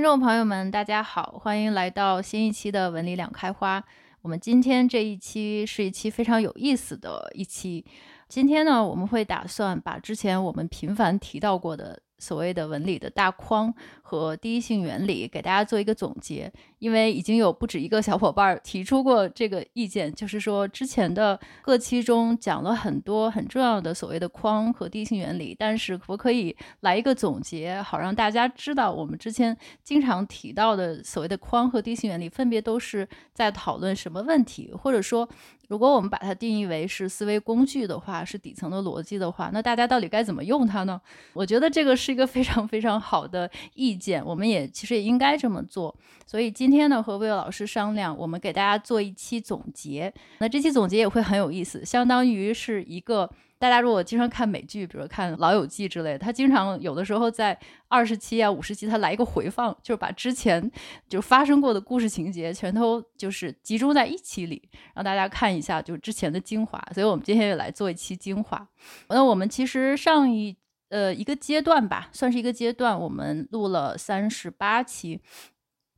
听众朋友们，大家好，欢迎来到新一期的文理两开花。我们今天这一期是一期非常有意思的一期。今天呢，我们会打算把之前我们频繁提到过的所谓的文理的大框和第一性原理给大家做一个总结，因为已经有不止一个小伙伴提出过这个意见，就是说之前的各期中讲了很多很重要的所谓的框和第一性原理，但是可不可以来一个总结，好让大家知道我们之前经常提到的所谓的框和第一性原理分别都是在讨论什么问题，或者说如果我们把它定义为是思维工具的话，是底层的逻辑的话，那大家到底该怎么用它呢？我觉得这个是。一个非常非常好的意见，我们也其实也应该这么做。所以今天呢，和魏老师商量，我们给大家做一期总结。那这期总结也会很有意思，相当于是一个大家如果经常看美剧，比如看《老友记》之类的，他经常有的时候在二十期啊、五十期，他来一个回放，就是把之前就发生过的故事情节全都就是集中在一期里，让大家看一下就是之前的精华。所以我们今天也来做一期精华。那我们其实上一。呃，一个阶段吧，算是一个阶段。我们录了三十八期，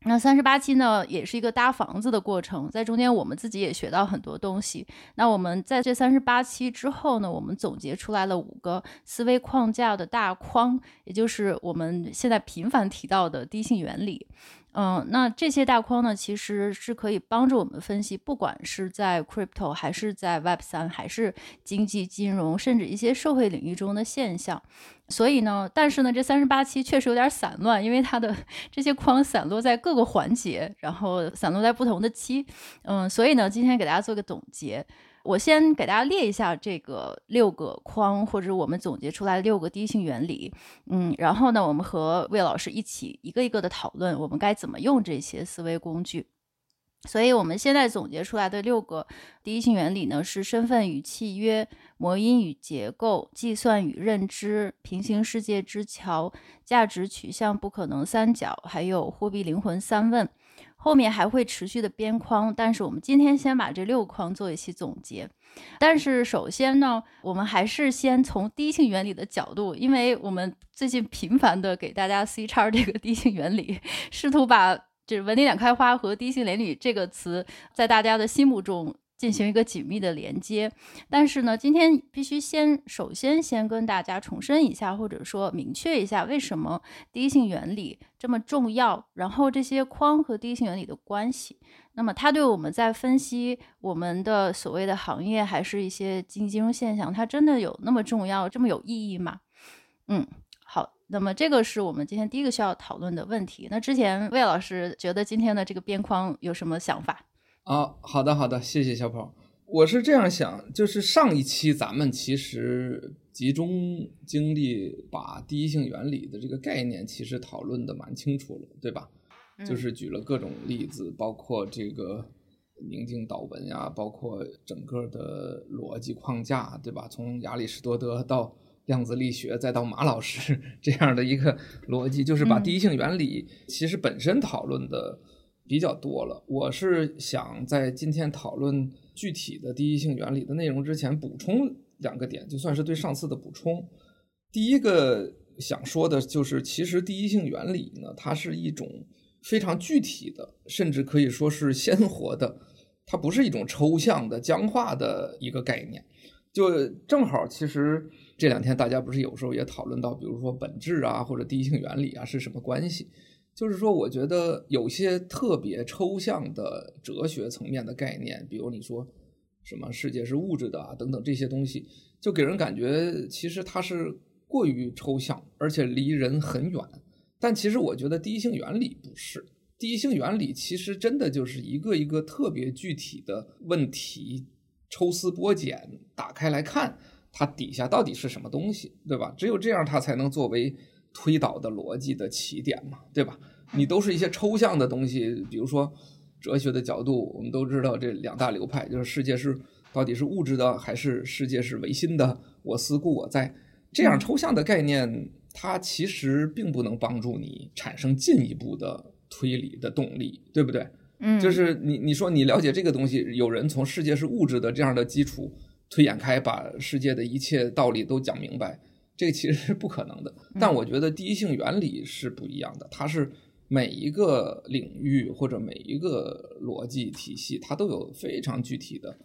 那三十八期呢，也是一个搭房子的过程，在中间我们自己也学到很多东西。那我们在这三十八期之后呢，我们总结出来了五个思维框架的大框，也就是我们现在频繁提到的低性原理。嗯，那这些大框呢，其实是可以帮助我们分析，不管是在 crypto 还是在 Web 三，还是经济金融，甚至一些社会领域中的现象。所以呢，但是呢，这三十八期确实有点散乱，因为它的这些框散落在各个环节，然后散落在不同的期。嗯，所以呢，今天给大家做个总结。我先给大家列一下这个六个框，或者我们总结出来六个第一性原理。嗯，然后呢，我们和魏老师一起一个一个的讨论，我们该怎么用这些思维工具。所以，我们现在总结出来的六个第一性原理呢，是身份与契约、模因与结构、计算与认知、平行世界之桥、价值取向不可能三角，还有货币灵魂三问。后面还会持续的编框，但是我们今天先把这六框做一期总结。但是首先呢，我们还是先从第一性原理的角度，因为我们最近频繁的给大家 C 叉这个第一性原理，试图把就是文理两开花和低性原理这个词在大家的心目中。进行一个紧密的连接，但是呢，今天必须先首先先跟大家重申一下，或者说明确一下为什么第一性原理这么重要，然后这些框和第一性原理的关系，那么它对我们在分析我们的所谓的行业还是一些经济金融现象，它真的有那么重要，这么有意义吗？嗯，好，那么这个是我们今天第一个需要讨论的问题。那之前魏老师觉得今天的这个边框有什么想法？啊，好的好的，谢谢小跑。我是这样想，就是上一期咱们其实集中精力把第一性原理的这个概念其实讨论的蛮清楚了，对吧？嗯。就是举了各种例子，包括这个宁静导文呀，包括整个的逻辑框架，对吧？从亚里士多德到量子力学，再到马老师 这样的一个逻辑，就是把第一性原理其实本身讨论的。比较多了，我是想在今天讨论具体的第一性原理的内容之前，补充两个点，就算是对上次的补充。第一个想说的就是，其实第一性原理呢，它是一种非常具体的，甚至可以说是鲜活的，它不是一种抽象的、僵化的一个概念。就正好，其实这两天大家不是有时候也讨论到，比如说本质啊，或者第一性原理啊是什么关系？就是说，我觉得有些特别抽象的哲学层面的概念，比如你说什么世界是物质的啊，等等这些东西，就给人感觉其实它是过于抽象，而且离人很远。但其实我觉得第一性原理不是，第一性原理其实真的就是一个一个特别具体的问题，抽丝剥茧，打开来看，它底下到底是什么东西，对吧？只有这样，它才能作为。推导的逻辑的起点嘛，对吧？你都是一些抽象的东西，比如说哲学的角度，我们都知道这两大流派，就是世界是到底是物质的，还是世界是唯心的？我思故我在，这样抽象的概念，它其实并不能帮助你产生进一步的推理的动力，对不对？嗯，就是你你说你了解这个东西，有人从世界是物质的这样的基础推演开，把世界的一切道理都讲明白。这个其实是不可能的，但我觉得第一性原理是不一样的，它是每一个领域或者每一个逻辑体系，它都有非常具体的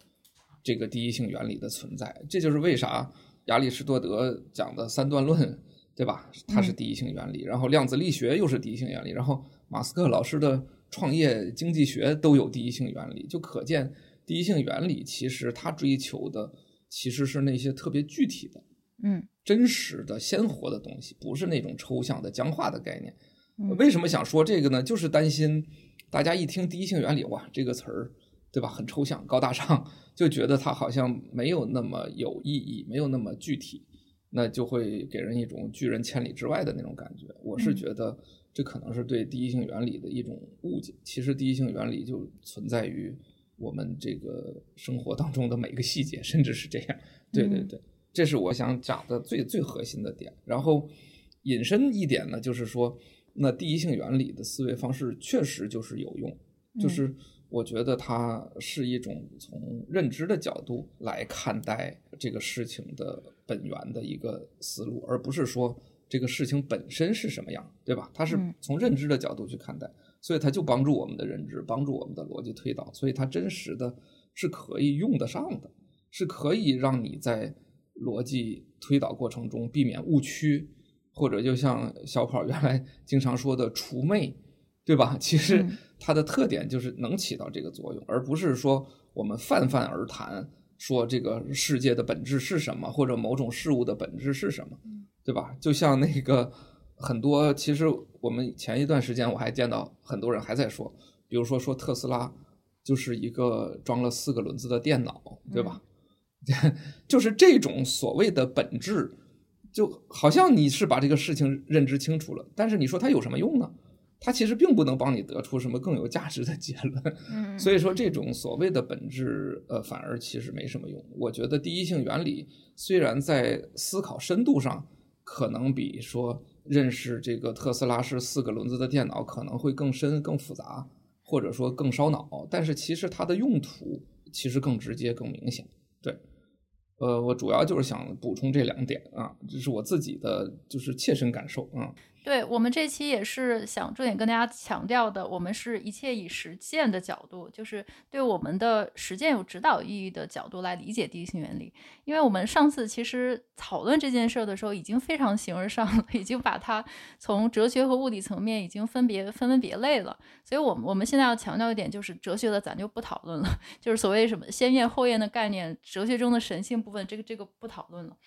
这个第一性原理的存在。这就是为啥亚里士多德讲的三段论，对吧？它是第一性原理。然后量子力学又是第一性原理。然后马斯克老师的创业经济学都有第一性原理，就可见第一性原理其实它追求的其实是那些特别具体的、嗯，真实的、鲜活的东西，不是那种抽象的、僵化的概念。为什么想说这个呢？就是担心大家一听第一性原理，哇，这个词儿，对吧？很抽象、高大上，就觉得它好像没有那么有意义，没有那么具体，那就会给人一种拒人千里之外的那种感觉。我是觉得这可能是对第一性原理的一种误解。其实第一性原理就存在于我们这个生活当中的每个细节，甚至是这样。对对对，这是我想讲的最最核心的点。然后引申一点呢，就是说。那第一性原理的思维方式确实就是有用，就是我觉得它是一种从认知的角度来看待这个事情的本源的一个思路，而不是说这个事情本身是什么样，对吧？它是从认知的角度去看待，所以它就帮助我们的认知，帮助我们的逻辑推导，所以它真实的是可以用得上的，是可以让你在逻辑推导过程中避免误区。或者就像小跑原来经常说的除魅，对吧？其实它的特点就是能起到这个作用，而不是说我们泛泛而谈说这个世界的本质是什么，或者某种事物的本质是什么，对吧？就像那个很多，其实我们前一段时间我还见到很多人还在说，比如说说特斯拉就是一个装了四个轮子的电脑，对吧？就是这种所谓的本质。就好像你是把这个事情认知清楚了，但是你说它有什么用呢？它其实并不能帮你得出什么更有价值的结论。嗯，所以说这种所谓的本质，呃，反而其实没什么用。我觉得第一性原理虽然在思考深度上可能比说认识这个特斯拉是四个轮子的电脑可能会更深、更复杂，或者说更烧脑，但是其实它的用途其实更直接、更明显。对。呃，我主要就是想补充这两点啊，这是我自己的就是切身感受啊。对，我们这期也是想重点跟大家强调的，我们是一切以实践的角度，就是对我们的实践有指导意义的角度来理解第一性原理。因为我们上次其实讨论这件事的时候，已经非常形而上了，已经把它从哲学和物理层面已经分别分门别类了。所以，我们我们现在要强调一点，就是哲学的咱就不讨论了，就是所谓什么先验后验的概念，哲学中的神性部分，这个这个不讨论了。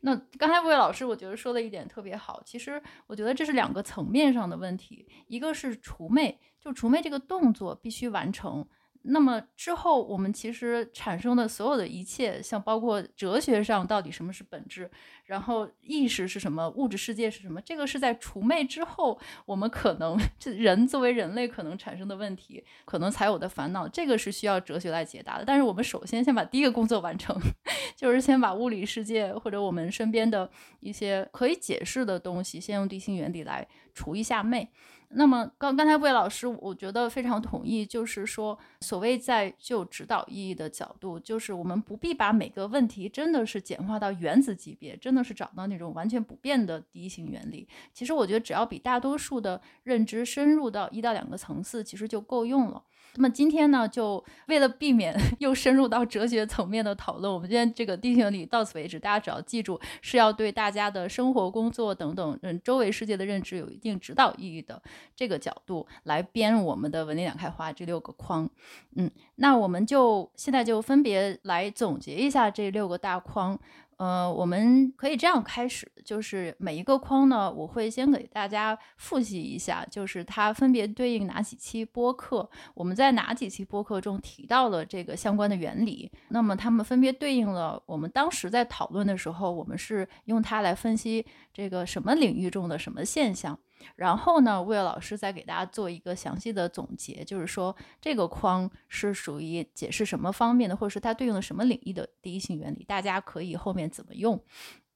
那刚才魏老师，我觉得说的一点特别好。其实我觉得这是两个层面上的问题，一个是除魅，就除魅这个动作必须完成。那么之后，我们其实产生的所有的一切，像包括哲学上到底什么是本质，然后意识是什么，物质世界是什么，这个是在除魅之后，我们可能 这人作为人类可能产生的问题，可能才有的烦恼，这个是需要哲学来解答的。但是我们首先先把第一个工作完成，就是先把物理世界或者我们身边的一些可以解释的东西，先用地心原理来除一下魅。那么刚刚才魏老师，我觉得非常同意，就是说，所谓在具有指导意义的角度，就是我们不必把每个问题真的是简化到原子级别，真的是找到那种完全不变的第一性原理。其实我觉得，只要比大多数的认知深入到一到两个层次，其实就够用了。那么今天呢，就为了避免 又深入到哲学层面的讨论，我们今天这个定性里到此为止。大家只要记住，是要对大家的生活、工作等等，嗯，周围世界的认知有一定指导意义的这个角度来编我们的文理两开花这六个框。嗯，那我们就现在就分别来总结一下这六个大框。呃，我们可以这样开始，就是每一个框呢，我会先给大家复习一下，就是它分别对应哪几期播客，我们在哪几期播客中提到了这个相关的原理，那么它们分别对应了我们当时在讨论的时候，我们是用它来分析这个什么领域中的什么现象。然后呢，魏老师再给大家做一个详细的总结，就是说这个框是属于解释什么方面的，或者是它对应了什么领域的第一性原理，大家可以后面怎么用？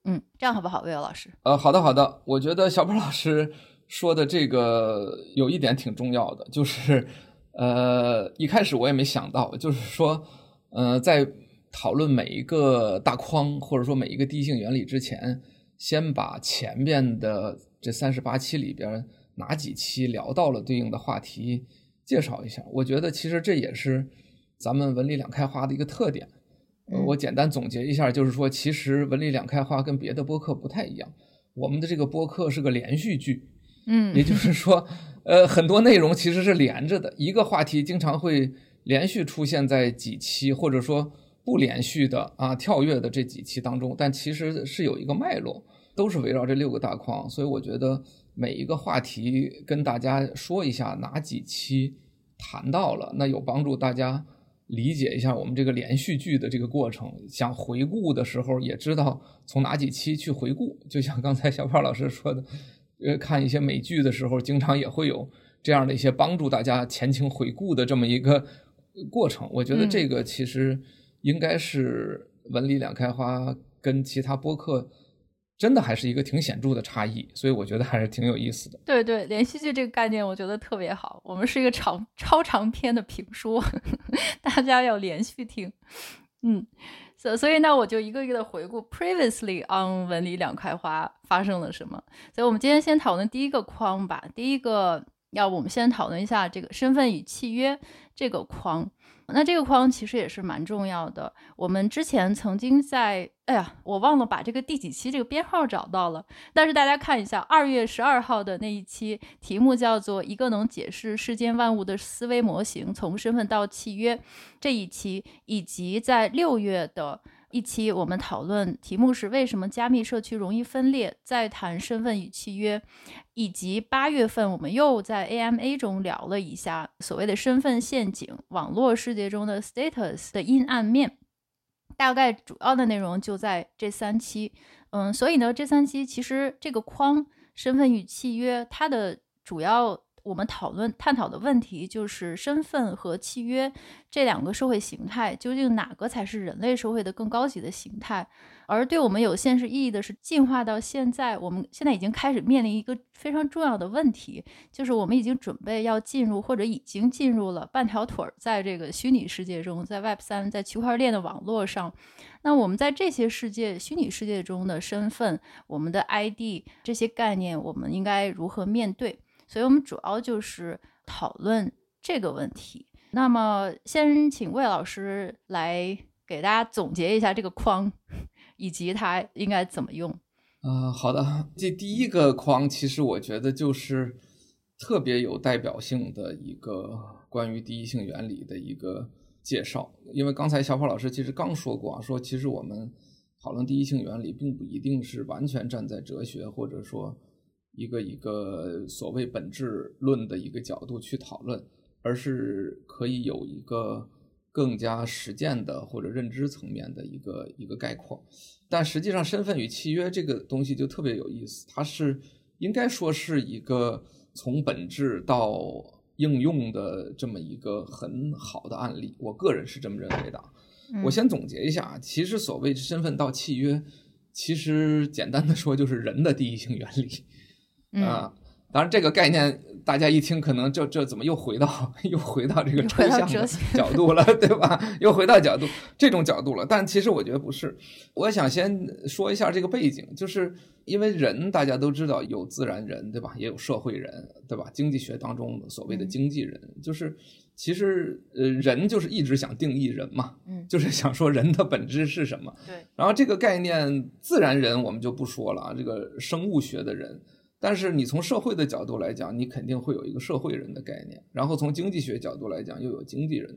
嗯，这样好不好，魏老师？呃，好的，好的。我觉得小宝老师说的这个有一点挺重要的，就是呃，一开始我也没想到，就是说呃，在讨论每一个大框或者说每一个第一性原理之前，先把前边的。这三十八期里边哪几期聊到了对应的话题，介绍一下。我觉得其实这也是咱们文理两开花的一个特点。我简单总结一下，就是说，其实文理两开花跟别的播客不太一样，我们的这个播客是个连续剧，嗯，也就是说，呃，很多内容其实是连着的，一个话题经常会连续出现在几期，或者说不连续的啊，跳跃的这几期当中，但其实是有一个脉络，都是围绕这六个大框，所以我觉得每一个话题跟大家说一下哪几期谈到了，那有帮助大家。理解一下我们这个连续剧的这个过程，想回顾的时候也知道从哪几期去回顾。就像刚才小胖老师说的，呃，看一些美剧的时候，经常也会有这样的一些帮助大家前情回顾的这么一个过程。我觉得这个其实应该是文理两开花跟其他播客。真的还是一个挺显著的差异，所以我觉得还是挺有意思的。对对，连续剧这个概念我觉得特别好。我们是一个长超长篇的评书，大家要连续听。嗯，所所以呢，我就一个一个的回顾 previously on 文理两开花发生了什么。所以我们今天先讨论第一个框吧。第一个，要不我们先讨论一下这个身份与契约这个框。那这个框其实也是蛮重要的。我们之前曾经在，哎呀，我忘了把这个第几期这个编号找到了。但是大家看一下，二月十二号的那一期，题目叫做《一个能解释世间万物的思维模型：从身份到契约》这一期，以及在六月的。一期我们讨论题目是为什么加密社区容易分裂，再谈身份与契约，以及八月份我们又在 AMA 中聊了一下所谓的身份陷阱，网络世界中的 status 的阴暗面，大概主要的内容就在这三期。嗯，所以呢，这三期其实这个框身份与契约，它的主要。我们讨论探讨的问题就是身份和契约这两个社会形态，究竟哪个才是人类社会的更高级的形态？而对我们有现实意义的是，进化到现在，我们现在已经开始面临一个非常重要的问题，就是我们已经准备要进入或者已经进入了半条腿儿在这个虚拟世界中，在 Web 三，在区块链的网络上。那我们在这些世界虚拟世界中的身份，我们的 ID 这些概念，我们应该如何面对？所以我们主要就是讨论这个问题。那么，先请魏老师来给大家总结一下这个框，以及它应该怎么用。啊、呃，好的。这第一个框，其实我觉得就是特别有代表性的一个关于第一性原理的一个介绍。因为刚才小跑老师其实刚说过啊，说其实我们讨论第一性原理，并不一定是完全站在哲学或者说。一个一个所谓本质论的一个角度去讨论，而是可以有一个更加实践的或者认知层面的一个一个概括。但实际上，身份与契约这个东西就特别有意思，它是应该说是一个从本质到应用的这么一个很好的案例。我个人是这么认为的。我先总结一下，其实所谓身份到契约，其实简单的说就是人的第一性原理。啊，当然这个概念大家一听，可能就这怎么又回到又回到这个抽象的角度了，对吧？又回到角度这种角度了。但其实我觉得不是。我想先说一下这个背景，就是因为人大家都知道有自然人，对吧？也有社会人，对吧？经济学当中所谓的经济人，就是其实呃人就是一直想定义人嘛，嗯，就是想说人的本质是什么。对。然后这个概念自然人我们就不说了啊，这个生物学的人。但是你从社会的角度来讲，你肯定会有一个社会人的概念，然后从经济学角度来讲，又有经济人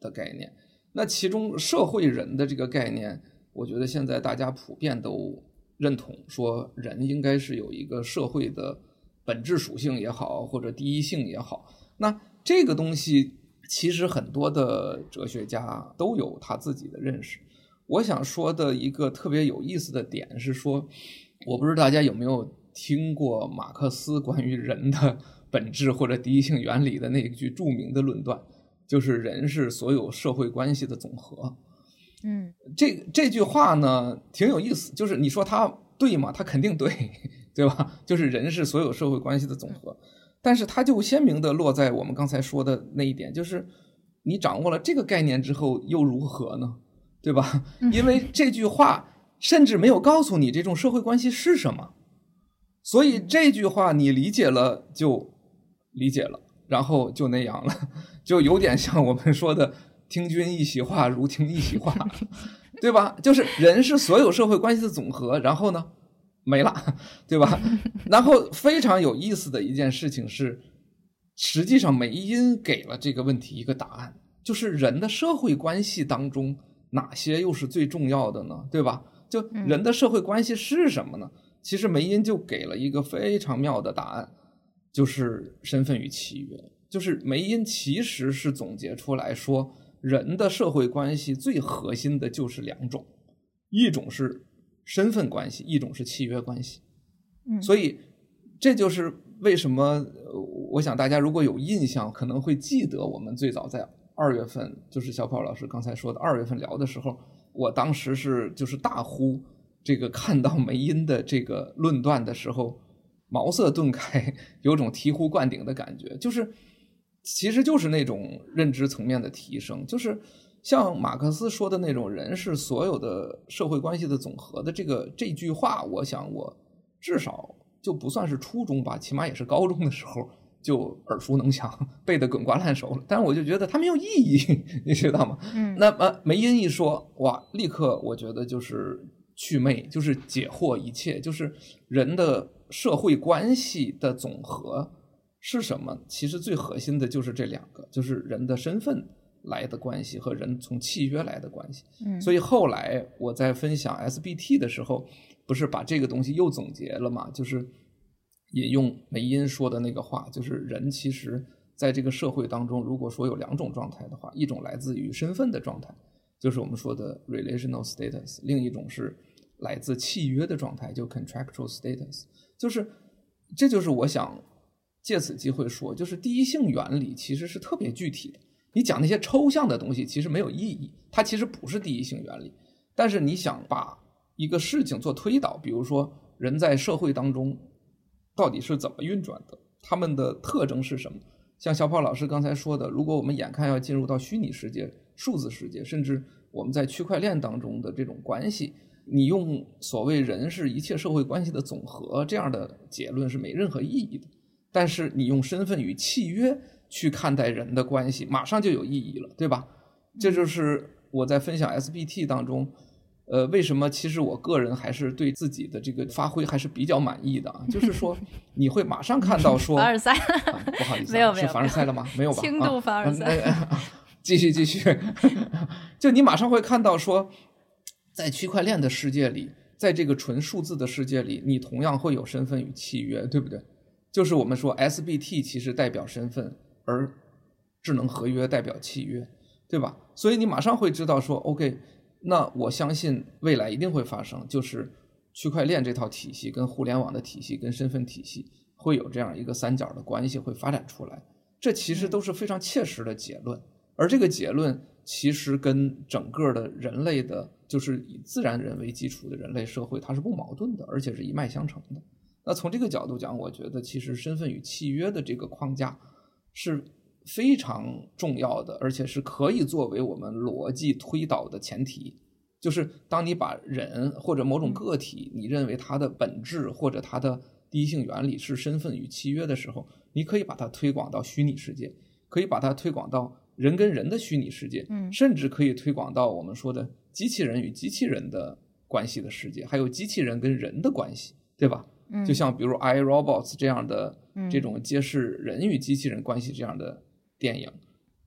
的概念。那其中社会人的这个概念，我觉得现在大家普遍都认同，说人应该是有一个社会的本质属性也好，或者第一性也好。那这个东西其实很多的哲学家都有他自己的认识。我想说的一个特别有意思的点是说，我不知道大家有没有。听过马克思关于人的本质或者第一性原理的那一句著名的论断，就是人是所有社会关系的总和。嗯，这这句话呢挺有意思，就是你说它对吗？它肯定对，对吧？就是人是所有社会关系的总和，但是它就鲜明的落在我们刚才说的那一点，就是你掌握了这个概念之后又如何呢？对吧？因为这句话甚至没有告诉你这种社会关系是什么。所以这句话你理解了就理解了，然后就那样了，就有点像我们说的“听君一席话，如听一席话 ”，对吧？就是人是所有社会关系的总和，然后呢，没了，对吧？然后非常有意思的一件事情是，实际上梅因给了这个问题一个答案，就是人的社会关系当中哪些又是最重要的呢？对吧？就人的社会关系是什么呢？其实梅因就给了一个非常妙的答案，就是身份与契约。就是梅因其实是总结出来说，人的社会关系最核心的就是两种，一种是身份关系，一种是契约关系。嗯，所以这就是为什么，我想大家如果有印象，可能会记得我们最早在二月份，就是小跑老师刚才说的二月份聊的时候，我当时是就是大呼。这个看到梅因的这个论断的时候，茅塞顿开，有种醍醐灌顶的感觉。就是，其实就是那种认知层面的提升，就是像马克思说的那种“人是所有的社会关系的总和”的这个这句话，我想我至少就不算是初中吧，起码也是高中的时候就耳熟能详，背得滚瓜烂熟了。但是我就觉得它没有意义，你知道吗？嗯。那么梅因一说，哇，立刻我觉得就是。祛魅就是解惑一切，就是人的社会关系的总和是什么？其实最核心的就是这两个，就是人的身份来的关系和人从契约来的关系。嗯，所以后来我在分享 SBT 的时候，不是把这个东西又总结了吗？就是引用梅因说的那个话，就是人其实在这个社会当中，如果说有两种状态的话，一种来自于身份的状态，就是我们说的 relational status，另一种是。来自契约的状态，就 contractual status，就是，这就是我想借此机会说，就是第一性原理其实是特别具体的。你讲那些抽象的东西其实没有意义，它其实不是第一性原理。但是你想把一个事情做推导，比如说人在社会当中到底是怎么运转的，他们的特征是什么？像小跑老师刚才说的，如果我们眼看要进入到虚拟世界、数字世界，甚至我们在区块链当中的这种关系。你用所谓“人是一切社会关系的总和”这样的结论是没任何意义的，但是你用身份与契约去看待人的关系，马上就有意义了，对吧？这就是我在分享 SBT 当中，呃，为什么其实我个人还是对自己的这个发挥还是比较满意的啊，就是说 你会马上看到说 凡尔赛，啊，不好意思，没有没有，是凡尔赛了吗？没有吧？轻度凡尔赛，继续继续，就你马上会看到说。在区块链的世界里，在这个纯数字的世界里，你同样会有身份与契约，对不对？就是我们说 SBT 其实代表身份，而智能合约代表契约，对吧？所以你马上会知道说，OK，那我相信未来一定会发生，就是区块链这套体系跟互联网的体系跟身份体系会有这样一个三角的关系会发展出来，这其实都是非常切实的结论，而这个结论。其实跟整个的人类的，就是以自然人为基础的人类社会，它是不矛盾的，而且是一脉相承的。那从这个角度讲，我觉得其实身份与契约的这个框架是非常重要的，而且是可以作为我们逻辑推导的前提。就是当你把人或者某种个体，你认为它的本质或者它的第一性原理是身份与契约的时候，你可以把它推广到虚拟世界，可以把它推广到。人跟人的虚拟世界，甚至可以推广到我们说的机器人与机器人的关系的世界，还有机器人跟人的关系，对吧？就像比如《I Robots》这样的这种揭示人与机器人关系这样的电影，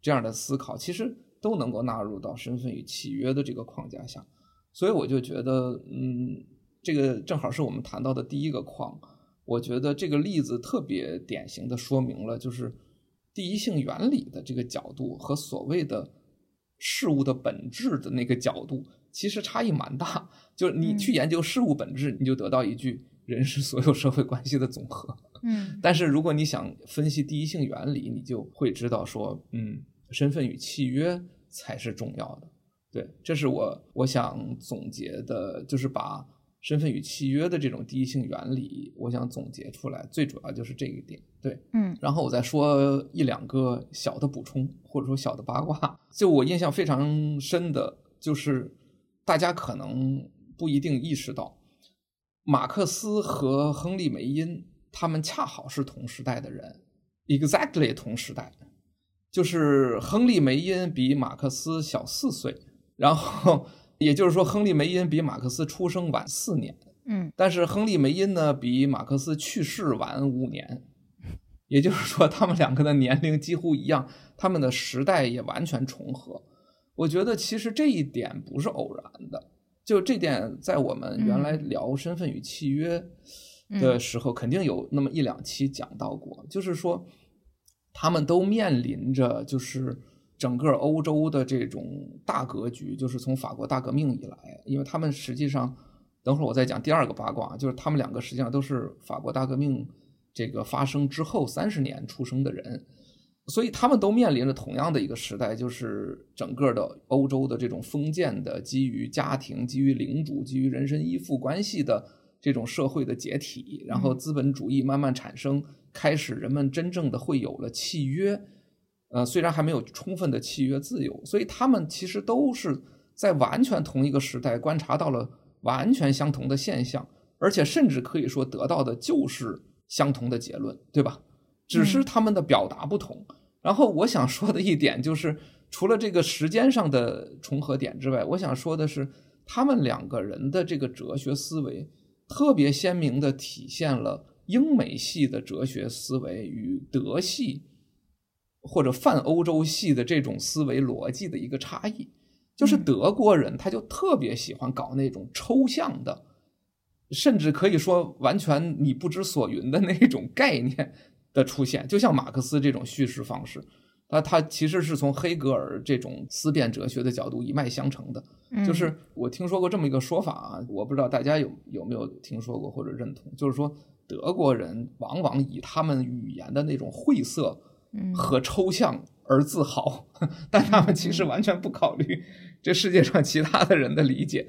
这样的思考，其实都能够纳入到身份与契约的这个框架下。所以我就觉得，嗯，这个正好是我们谈到的第一个框。我觉得这个例子特别典型的说明了，就是。第一性原理的这个角度和所谓的事物的本质的那个角度，其实差异蛮大。就是你去研究事物本质，你就得到一句“人是所有社会关系的总和”。嗯，但是如果你想分析第一性原理，你就会知道说，嗯，身份与契约才是重要的。对，这是我我想总结的，就是把。身份与契约的这种第一性原理，我想总结出来，最主要就是这一点。对，嗯，然后我再说一两个小的补充，或者说小的八卦。就我印象非常深的，就是大家可能不一定意识到，马克思和亨利·梅因他们恰好是同时代的人，exactly 同时代，就是亨利·梅因比马克思小四岁，然后也就是说，亨利·梅因比马克思出生晚四年。嗯，但是亨利·梅因呢，比马克思去世晚五年，也就是说，他们两个的年龄几乎一样，他们的时代也完全重合。我觉得其实这一点不是偶然的，就这点在我们原来聊《身份与契约》的时候，肯定有那么一两期讲到过，就是说，他们都面临着就是整个欧洲的这种大格局，就是从法国大革命以来，因为他们实际上。等会儿我再讲第二个八卦，就是他们两个实际上都是法国大革命这个发生之后三十年出生的人，所以他们都面临着同样的一个时代，就是整个的欧洲的这种封建的基于家庭、基于领主、基于人身依附关系的这种社会的解体，然后资本主义慢慢产生，开始人们真正的会有了契约，呃，虽然还没有充分的契约自由，所以他们其实都是在完全同一个时代观察到了。完全相同的现象，而且甚至可以说得到的就是相同的结论，对吧？只是他们的表达不同。嗯。然后我想说的一点就是，除了这个时间上的重合点之外，我想说的是，他们两个人的这个哲学思维特别鲜明地体现了英美系的哲学思维与德系或者泛欧洲系的这种思维逻辑的一个差异。就是德国人，他就特别喜欢搞那种抽象的，甚至可以说完全你不知所云的那种概念的出现，就像马克思这种叙事方式，那他其实是从黑格尔这种思辨哲学的角度一脉相承的。就是我听说过这么一个说法啊，我不知道大家有有没有听说过或者认同，就是说德国人往往以他们语言的那种晦涩和抽象而自豪，但他们其实完全不考虑。这世界上其他的人的理解，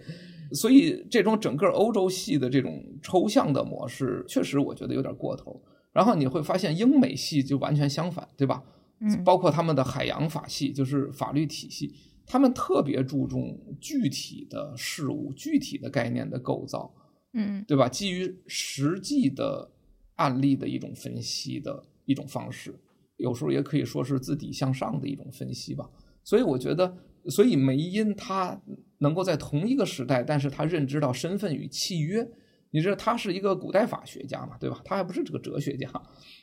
所以这种整个欧洲系的这种抽象的模式，确实我觉得有点过头。然后你会发现英美系就完全相反，对吧？嗯，包括他们的海洋法系，就是法律体系，他们特别注重具体的事物、具体的概念的构造，嗯，对吧？基于实际的案例的一种分析的一种方式，有时候也可以说是自底向上的一种分析吧。所以我觉得。所以梅因他能够在同一个时代，但是他认知到身份与契约。你知道他是一个古代法学家嘛，对吧？他还不是这个哲学家，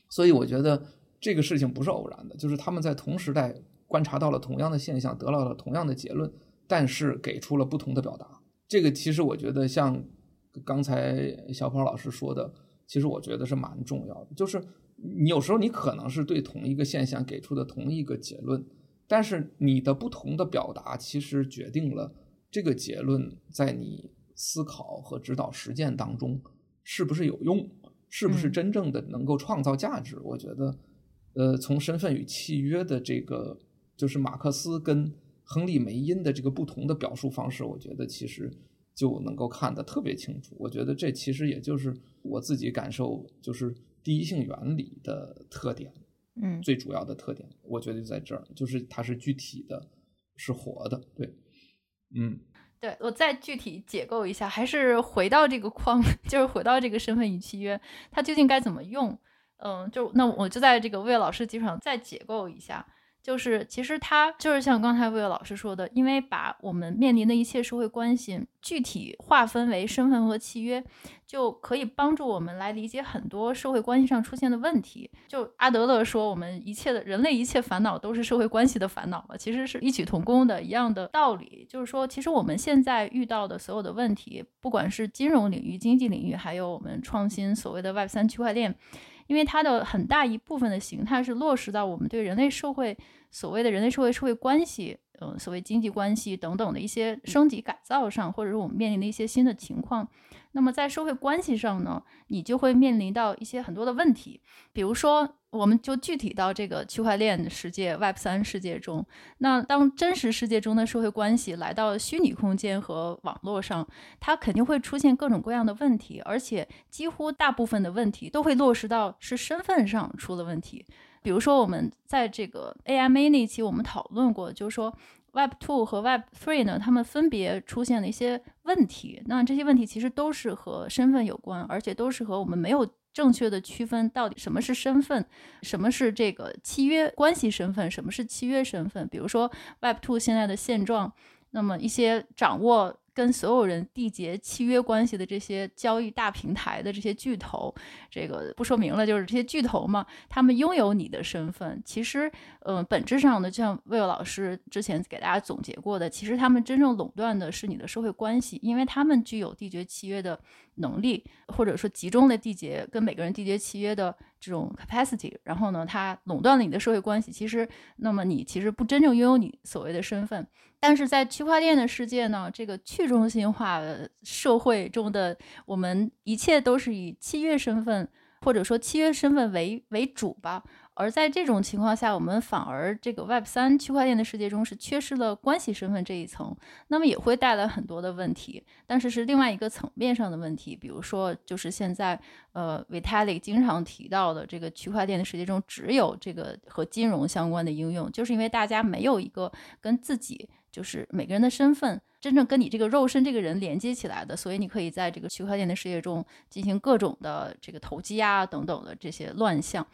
所以我觉得这个事情不是偶然的，就是他们在同时代观察到了同样的现象，得到了同样的结论，但是给出了不同的表达。这个其实我觉得像刚才小跑老师说的，其实我觉得是蛮重要的，就是你有时候你可能是对同一个现象给出的同一个结论。但是你的不同的表达，其实决定了这个结论在你思考和指导实践当中是不是有用，是不是真正的能够创造价值。我觉得，呃，从身份与契约的这个，就是马克思跟亨利·梅因的这个不同的表述方式，我觉得其实就能够看得特别清楚。我觉得这其实也就是我自己感受，就是第一性原理的特点。嗯，最主要的特点，我觉得就在这儿，就是它是具体的，是活的，对，嗯，对，我再具体解构一下，还是回到这个框，就是回到这个身份与契约，它究竟该怎么用？嗯，就那我就在这个魏老师基础上再解构一下。就是，其实他就是像刚才魏老师说的，因为把我们面临的一切社会关系具体划分为身份和契约，就可以帮助我们来理解很多社会关系上出现的问题。就阿德勒说，我们一切的人类一切烦恼都是社会关系的烦恼了，其实是异曲同工的一样的道理。就是说，其实我们现在遇到的所有的问题，不管是金融领域、经济领域，还有我们创新所谓的 Web 三区块链。因为它的很大一部分的形态是落实到我们对人类社会所谓的人类社会社会关系，嗯，所谓经济关系等等的一些升级改造上，或者是我们面临的一些新的情况。那么在社会关系上呢，你就会面临到一些很多的问题，比如说，我们就具体到这个区块链世界 Web 三世界中，那当真实世界中的社会关系来到虚拟空间和网络上，它肯定会出现各种各样的问题，而且几乎大部分的问题都会落实到是身份上出了问题。比如说，我们在这个 AMA 那期我们讨论过，就是说。Web Two 和 Web Three 呢，他们分别出现了一些问题。那这些问题其实都是和身份有关，而且都是和我们没有正确的区分到底什么是身份，什么是这个契约关系身份，什么是契约身份。比如说 Web Two 现在的现状，那么一些掌握。跟所有人缔结契约关系的这些交易大平台的这些巨头，这个不说明了，就是这些巨头嘛，他们拥有你的身份。其实，嗯、本质上呢，就像魏老师之前给大家总结过的，其实他们真正垄断的是你的社会关系，因为他们具有缔结契约的能力，或者说集中的缔结跟每个人缔结契约的这种 capacity。然后呢，他垄断了你的社会关系。其实，那么你其实不真正拥有你所谓的身份。但是在区块链的世界呢，这个去中心化社会中的我们一切都是以契约身份或者说契约身份为为主吧。而在这种情况下，我们反而这个 Web 三区块链的世界中是缺失了关系身份这一层，那么也会带来很多的问题。但是是另外一个层面上的问题，比如说就是现在呃 Vitalik 经常提到的这个区块链的世界中只有这个和金融相关的应用，就是因为大家没有一个跟自己。就是每个人的身份真正跟你这个肉身这个人连接起来的，所以你可以在这个区块链的世界中进行各种的这个投机啊等等的这些乱象。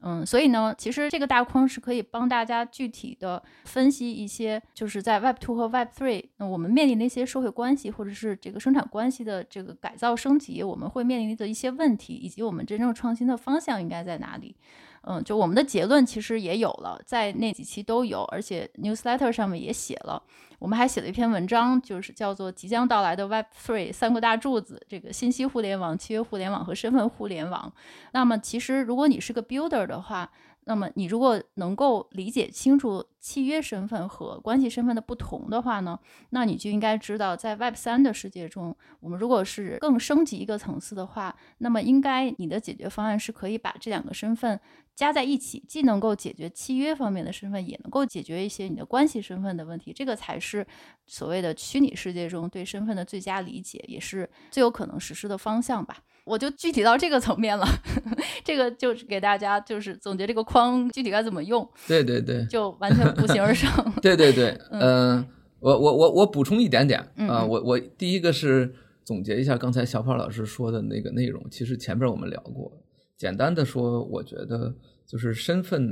嗯，所以呢，其实这个大框是可以帮大家具体的分析一些，就是在 Web Two 和 Web Three，那我们面临的一些社会关系或者是这个生产关系的这个改造升级，我们会面临的一些问题，以及我们真正创新的方向应该在哪里。嗯，就我们的结论其实也有了，在那几期都有，而且 newsletter 上面也写了。我们还写了一篇文章，就是叫做《即将到来的 Web Three 三个大柱子：这个信息互联网、契约互联网和身份互联网》。那么，其实如果你是个 builder 的话，那么你如果能够理解清楚契约身份和关系身份的不同的话呢，那你就应该知道，在 Web 三的世界中，我们如果是更升级一个层次的话，那么应该你的解决方案是可以把这两个身份加在一起，既能够解决契约方面的身份，也能够解决一些你的关系身份的问题。这个才是所谓的虚拟世界中对身份的最佳理解，也是最有可能实施的方向吧。我就具体到这个层面了，这个就是给大家就是总结这个框具体该怎么用。对对对，就完全不形而上。对对对，嗯、呃，我我我我补充一点点啊、我我第一个是总结一下刚才小胖老师说的那个内容。其实前边我们聊过，简单的说，我觉得就是身份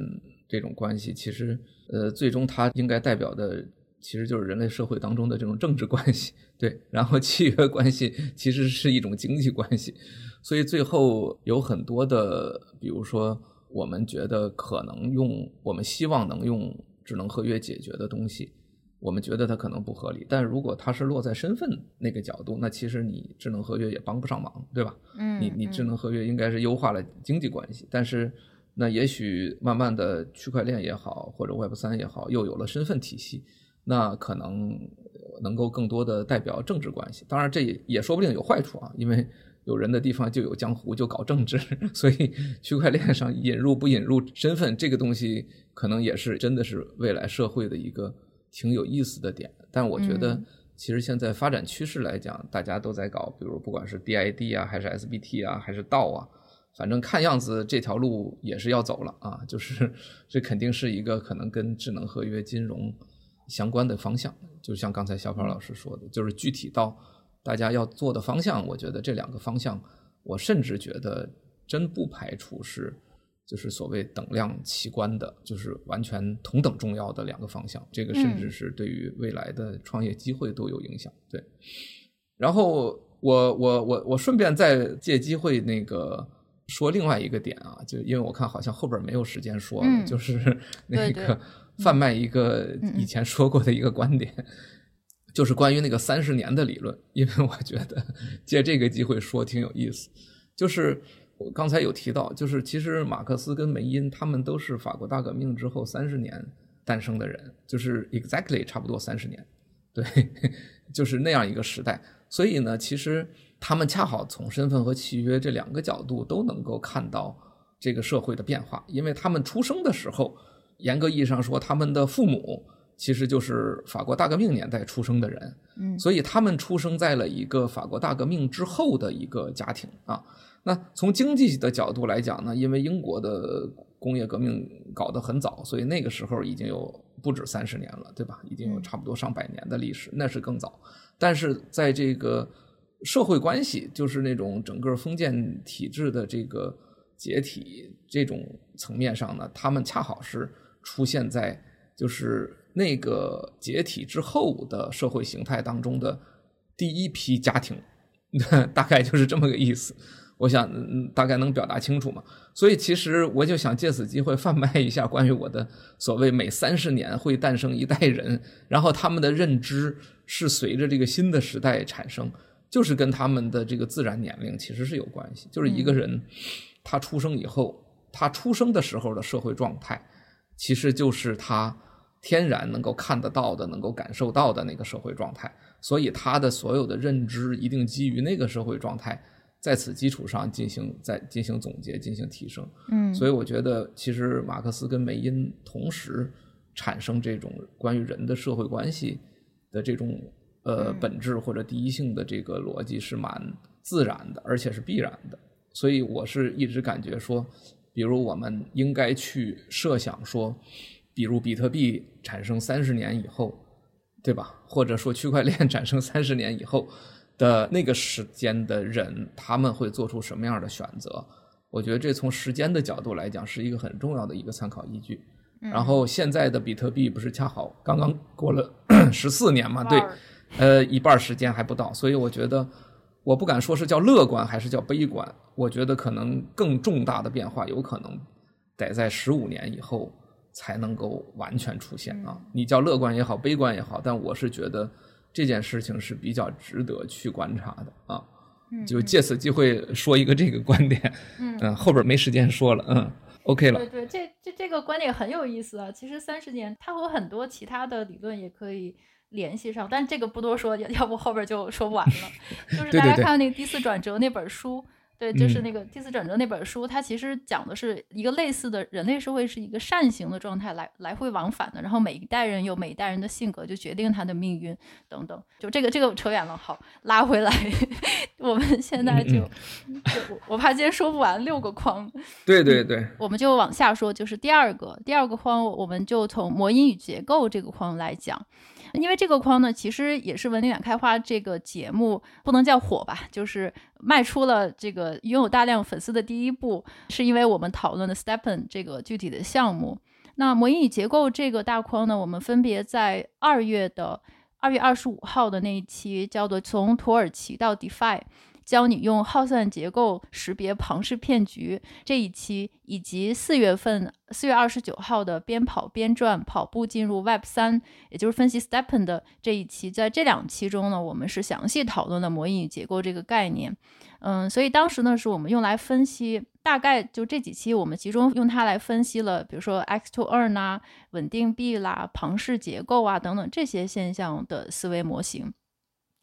这种关系，其实呃，最终它应该代表的。其实就是人类社会当中的这种政治关系，对，然后契约关系其实是一种经济关系，所以最后有很多的，比如说我们觉得可能用，我们希望能用智能合约解决的东西，我们觉得它可能不合理，但如果它是落在身份那个角度，那其实你智能合约也帮不上忙，对吧？嗯，你你智能合约应该是优化了经济关系，但是那也许慢慢的区块链也好，或者 Web 三也好，又有了身份体系。那可能能够更多的代表政治关系，当然这也也说不定有坏处啊，因为有人的地方就有江湖，就搞政治，所以区块链上引入不引入身份这个东西，可能也是真的是未来社会的一个挺有意思的点。但我觉得，其实现在发展趋势来讲，大家都在搞，比如不管是 DID 啊，还是 SBT 啊，还是 DAO 啊，反正看样子这条路也是要走了啊，就是 这肯定是一个可能跟智能合约金融。相关的方向，就像刚才小跑老师说的，就是具体到大家要做的方向，我觉得这两个方向，我甚至觉得真不排除是，就是所谓等量齐观的，就是完全同等重要的两个方向。这个甚至是对于未来的创业机会都有影响。对，然后我我我我顺便再借机会那个说另外一个点啊，就因为我看好像后边没有时间说了，就是那个。贩卖一个以前说过的一个观点，就是关于那个三十年的理论，因为我觉得借这个机会说挺有意思。就是我刚才有提到，就是其实马克思跟梅因他们都是法国大革命之后三十年诞生的人，就是 exactly 差不多三十年，对，就是那样一个时代。所以呢，其实他们恰好从身份和契约这两个角度都能够看到这个社会的变化，因为他们出生的时候。严格意义上说，他们的父母其实就是法国大革命年代出生的人，嗯，所以他们出生在了一个法国大革命之后的一个家庭啊。那从经济的角度来讲呢，因为英国的工业革命搞得很早，所以那个时候已经有不止三十年了，对吧？已经有差不多上百年的历史，那是更早。但是在这个社会关系，就是那种整个封建体制的这个解体这种层面上呢，他们恰好是出现在就是那个解体之后的社会形态当中的第一批家庭，大概就是这么个意思。我想，嗯，大概能表达清楚嘛？所以其实我就想借此机会贩卖一下关于我的所谓每三十年会诞生一代人，然后他们的认知是随着这个新的时代产生，就是跟他们的这个自然年龄其实是有关系。就是一个人他出生以后，他出生的时候的社会状态，其实就是他天然能够看得到的、能够感受到的那个社会状态，所以他的所有的认知一定基于那个社会状态。在此基础上进行再进行总结，进行提升。嗯，所以我觉得，其实马克思跟梅因同时产生这种关于人的社会关系的这种呃本质或者第一性的这个逻辑是蛮自然的，而且是必然的。所以我是一直感觉说，比如我们应该去设想说，比如比特币产生三十年以后，对吧？或者说区块链 产生三十年以后。的那个时间的人，他们会做出什么样的选择？我觉得这从时间的角度来讲，是一个很重要的一个参考依据。然后现在的比特币不是恰好刚刚过了十四年嘛？对，呃，一半时间还不到，所以我觉得我不敢说是叫乐观还是叫悲观，我觉得可能更重大的变化有可能得在十五年以后才能够完全出现啊！你叫乐观也好，悲观也好，但我是觉得。这件事情是比较值得去观察的啊，就借此机会说一个这个观点，嗯，嗯，后边没时间说了，嗯，OK 了。对对，这这这个观点很有意思啊。其实三十年，它和很多其他的理论也可以联系上，但这个不多说，要不后边就说不完了。就是大家看那个第四转折那本书。对，就是那个第四转折那本书，嗯，它其实讲的是一个类似的人类社会是一个扇形的状态，来来回往返的。然后每一代人有每一代人的性格，就决定他的命运等等。就这个这个扯远了，好，拉回来，我们现在就，嗯、就我我怕今天说不完六个框。对对对，嗯，我们就往下说，就是第二个第二个框，我们就从魔音与结构这个框来讲。因为这个框呢，其实也是文理两开花这个节目不能叫火吧，就是迈出了这个拥有大量粉丝的第一步，是因为我们讨论的 Stepen 这个具体的项目。那魔音与结构这个大框呢，我们分别在二月的二月二十五号的那一期叫做从土耳其到 DeFi。教你用耗散结构识别庞氏骗局这一期，以及四月份四月二十九号的边跑边赚跑步进入 Web 三，也就是分析 STEPN 的这一期，在这两期中呢，我们是详细讨论了模拟结构这个概念。嗯，所以当时呢，是我们用来分析，大概就这几期，我们集中用它来分析了，比如说 X2Earn 啊、稳定币啦、庞氏结构啊等等这些现象的思维模型。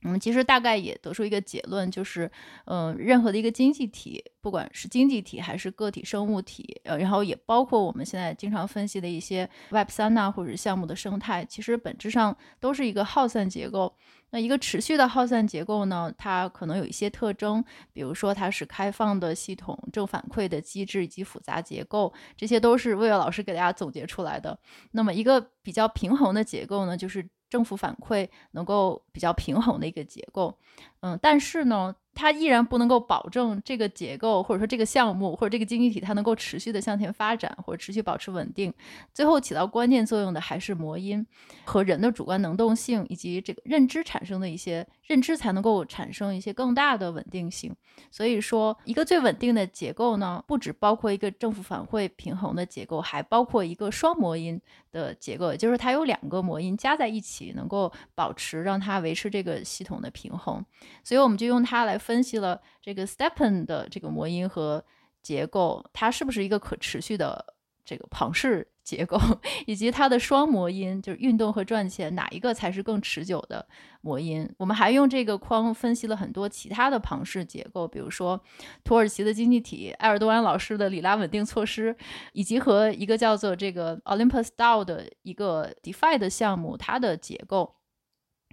我们其实大概也得出一个结论，就是，呃，任何的一个经济体，不管是经济体还是个体生物体，呃，然后也包括我们现在经常分析的一些 Web 三呐或者项目的生态，其实本质上都是一个耗散结构。那一个持续的耗散结构呢，它可能有一些特征，比如说它是开放的系统、正反馈的机制以及复杂结构，这些都是魏老师给大家总结出来的。那么一个比较平衡的结构呢，就是。政府反馈能够比较平衡的一个结构，嗯，但是呢，它依然不能够保证这个结构或者说这个项目或者这个经济体它能够持续的向前发展或者持续保持稳定。最后起到关键作用的还是魔音和人的主观能动性以及这个认知产生的一些认知才能够产生一些更大的稳定性。所以说，一个最稳定的结构呢，不只包括一个正负反馈平衡的结构，还包括一个双魔音的结构，也就是它有两个魔音加在一起，能够保持让它维持这个系统的平衡。所以我们就用它来。分析了这个 STEPN 的这个魔音和结构，它是不是一个可持续的这个庞氏结构，以及它的双魔音，就是运动和赚钱哪一个才是更持久的魔音？我们还用这个框分析了很多其他的庞氏结构，比如说土耳其的经济体、埃尔多安老师的里拉稳定措施，以及和一个叫做这个 Olympus DAO 的一个 DeFi 的项目，它的结构。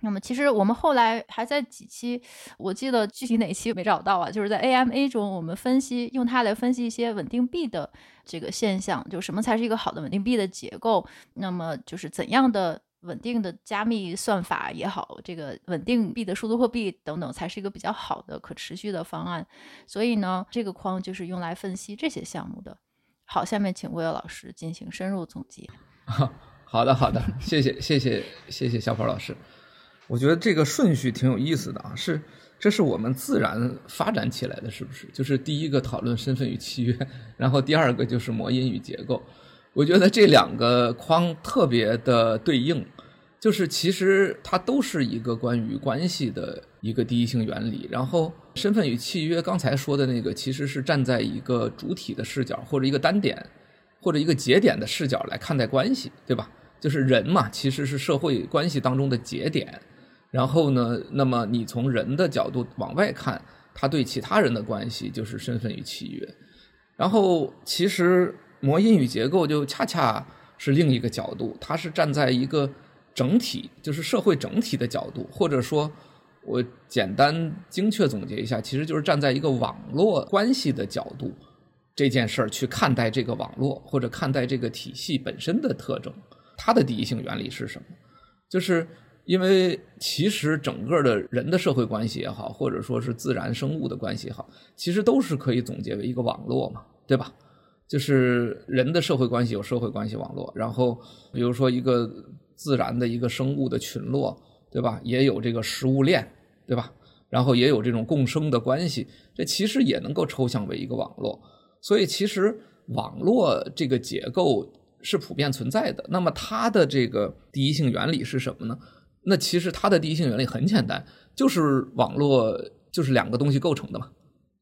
那么其实我们后来还在几期，我记得具体哪期没找到啊，就是在 AMA 中，我们分析用它来分析一些稳定币的这个现象，就什么才是一个好的稳定币的结构，那么就是怎样的稳定的加密算法也好，这个稳定币的数字货币等等，才是一个比较好的可持续的方案。所以呢，这个框就是用来分析这些项目的。好，下面请魏老师进行深入总结。好的，好的，谢谢，谢谢，谢谢小跑老师。我觉得这个顺序挺有意思的啊，是这是我们自然发展起来的，是不是？就是第一个讨论身份与契约，然后第二个就是模因与结构。我觉得这两个框特别的对应，就是其实它都是一个关于关系的一个第一性原理。然后身份与契约刚才说的那个，其实是站在一个主体的视角或者一个单点或者一个节点的视角来看待关系，对吧？就是人嘛，其实是社会关系当中的节点。然后呢，那么你从人的角度往外看，他对其他人的关系就是身份与契约。然后其实模因与结构就恰恰是另一个角度，它是站在一个整体，就是社会整体的角度，或者说，我简单精确总结一下，其实就是站在一个网络关系的角度，这件事儿去看待这个网络或者看待这个体系本身的特征，它的第一性原理是什么？就是。因为其实整个的人的社会关系也好，或者说是自然生物的关系也好，其实都是可以总结为一个网络嘛，对吧？就是人的社会关系有社会关系网络，然后比如说一个自然的一个生物的群落，对吧？也有这个食物链，对吧？然后也有这种共生的关系，这其实也能够抽象为一个网络。所以其实网络这个结构是普遍存在的。那么它的这个第一性原理是什么呢？那其实它的第一性原理很简单，就是网络就是两个东西构成的嘛，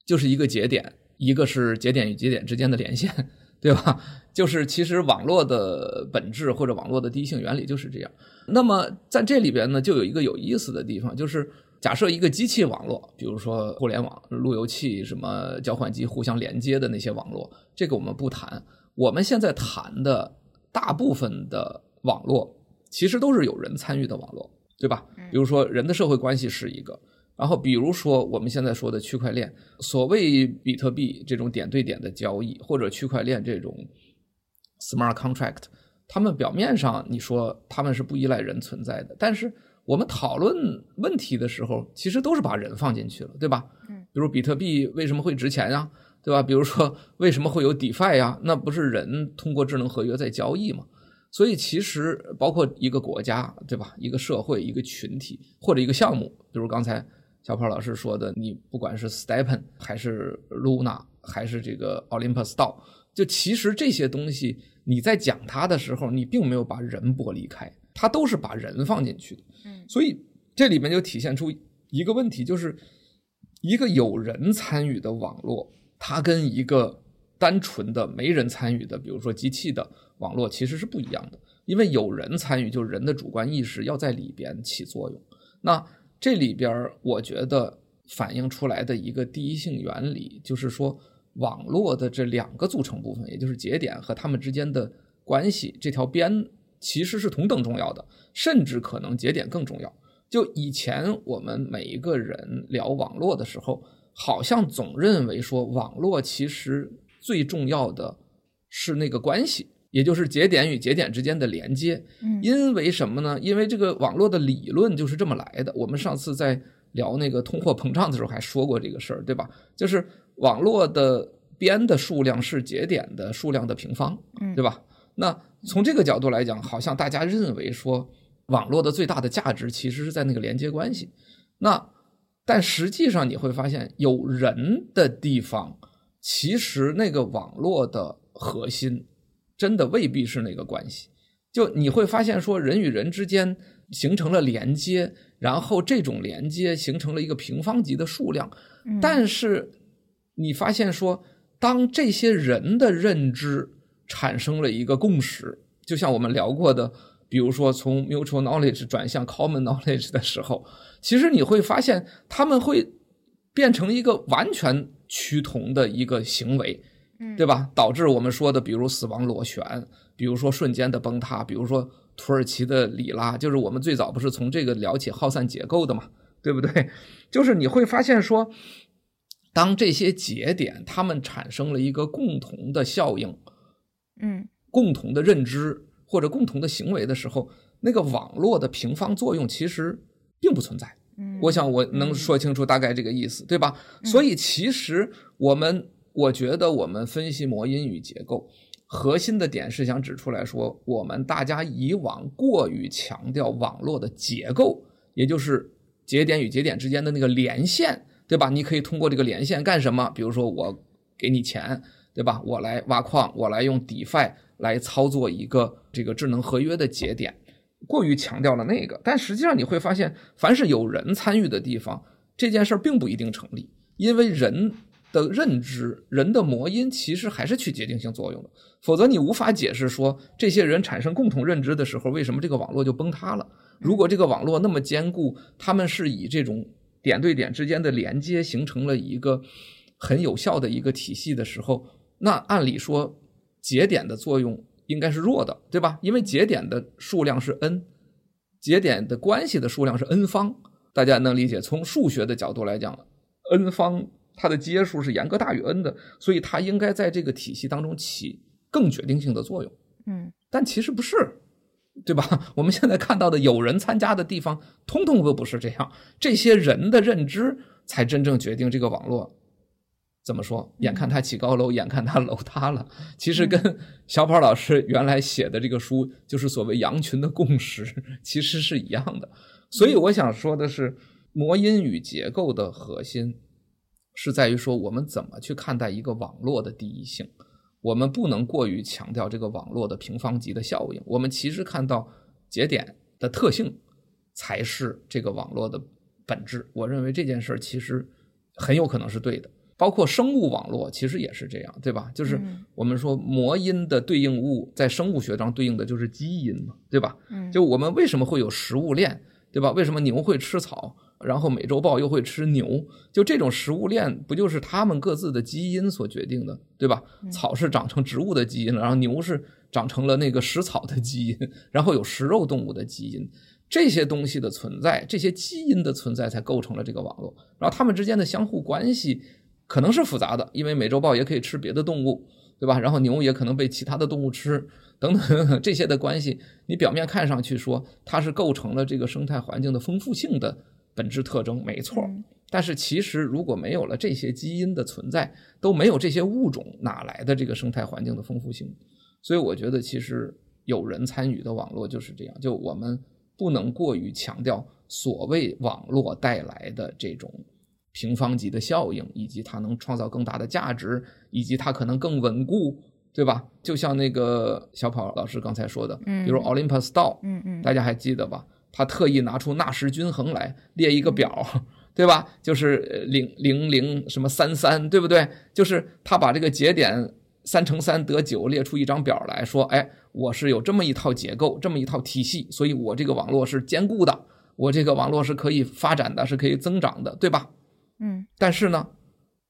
就是一个节点，一个是节点与节点之间的连线，对吧？就是其实网络的本质或者网络的第一性原理就是这样。那么在这里边呢，就有一个有意思的地方，就是假设一个机器网络，比如说互联网、路由器、什么交换机互相连接的那些网络，这个我们不谈。我们现在谈的大部分的网络。其实都是有人参与的网络，对吧？比如说人的社会关系是一个，然后比如说我们现在说的区块链，所谓比特币这种点对点的交易，或者区块链这种 smart contract，他们表面上你说他们是不依赖人存在的，但是我们讨论问题的时候，其实都是把人放进去了，对吧？嗯，比如比特币为什么会值钱呀？对吧？比如说为什么会有 DeFi 呀？那不是人通过智能合约在交易吗？所以其实包括一个国家，对吧？一个社会、一个群体或者一个项目，比如刚才小胖老师说的，你不管是 Stepen 还是 Luna 还是这个 Olympus DAO，就其实这些东西你在讲它的时候，你并没有把人剥离开，它都是把人放进去的。嗯，所以这里面就体现出一个问题，就是一个有人参与的网络，它跟一个单纯的没人参与的，比如说机器的。网络其实是不一样的，因为有人参与，就是人的主观意识要在里边起作用。那这里边，我觉得反映出来的一个第一性原理，就是说网络的这两个组成部分，也就是节点和它们之间的关系，这条边其实是同等重要的，甚至可能节点更重要。就以前我们每一个人聊网络的时候，好像总认为说网络其实最重要的是那个关系。也就是节点与节点之间的连接，嗯因为什么呢？因为这个网络的理论就是这么来的。我们上次在聊那个通货膨胀的时候还说过这个事儿，对吧？就是网络的边的数量是节点的数量的平方，对吧？那从这个角度来讲，好像大家认为说网络的最大的价值其实是在那个连接关系。那但实际上你会发现，有人的地方，其实那个网络的核心。真的未必是那个关系，就你会发现说人与人之间形成了连接，然后这种连接形成了一个平方级的数量，但是你发现说，当这些人的认知产生了一个共识，就像我们聊过的，比如说从 mutual knowledge 转向 common knowledge 的时候，其实你会发现他们会变成一个完全趋同的一个行为。对吧？导致我们说的，比如死亡螺旋，比如说瞬间的崩塌，比如说土耳其的里拉，就是我们最早不是从这个了解耗散结构的嘛，对不对？就是你会发现说，当这些节点它们产生了一个共同的效应，嗯，共同的认知或者共同的行为的时候，那个网络的平方作用其实并不存在。嗯，我想我能说清楚大概这个意思，嗯、对吧？所以其实我们，我觉得我们分析模因与结构。核心的点是想指出来说，我们大家以往过于强调网络的结构，也就是节点与节点之间的那个连线，对吧？你可以通过这个连线干什么？比如说我给你钱，对吧？我来挖矿，我来用 DeFi 来操作一个这个智能合约的节点，过于强调了那个。但实际上你会发现，凡是有人参与的地方，这件事儿并不一定成立，因为人。的认知，人的模因其实还是起决定性作用的，否则你无法解释说这些人产生共同认知的时候，为什么这个网络就崩塌了？如果这个网络那么坚固，他们是以这种点对点之间的连接形成了一个很有效的一个体系的时候，那按理说节点的作用应该是弱的，对吧？因为节点的数量是 n，节点的关系的数量是 n 方，大家能理解？从数学的角度来讲，n 方。它的阶数是严格大于 n 的，所以它应该在这个体系当中起更决定性的作用。嗯，但其实不是，对吧？我们现在看到的有人参加的地方，通通都不是这样。这些人的认知才真正决定这个网络怎么说。眼看他起高楼，眼看他楼塌了。其实跟小跑老师原来写的这个书，就是所谓羊群的共识，其实是一样的。所以我想说的是，魔音与结构的核心。是在于说，我们怎么去看待一个网络的第一性？我们不能过于强调这个网络的平方级的效应。我们其实看到节点的特性才是这个网络的本质。我认为这件事儿其实很有可能是对的。包括生物网络其实也是这样，对吧？就是我们说模因的对应物在生物学上对应的就是基因嘛，对吧？就我们为什么会有食物链，对吧？为什么牛会吃草？然后美洲豹又会吃牛，就这种食物链不就是它们各自的基因所决定的，对吧？草是长成植物的基因了，然后牛是长成了那个食草的基因，然后有食肉动物的基因，这些东西的存在，这些基因的存在才构成了这个网络。然后它们之间的相互关系可能是复杂的，因为美洲豹也可以吃别的动物，对吧？然后牛也可能被其他的动物吃，等等 这些的关系，你表面看上去说它是构成了这个生态环境的丰富性的。本质特征没错，但是其实如果没有了这些基因的存在，都没有这些物种，哪来的这个生态环境的丰富性？所以我觉得，其实有人参与的网络就是这样。就我们不能过于强调所谓网络带来的这种平方级的效应，以及它能创造更大的价值，以及它可能更稳固，对吧？就像那个小跑老师刚才说的，比如 Olympus DAO，嗯嗯，大家还记得吧？他特意拿出纳什均衡来列一个表，对吧？就是零零零什么三三，对不对？就是他把这个节点三乘三得九列出一张表来说，哎，我是有这么一套结构，这么一套体系，所以我这个网络是坚固的，我这个网络是可以发展的，是可以增长的，对吧？嗯。但是呢，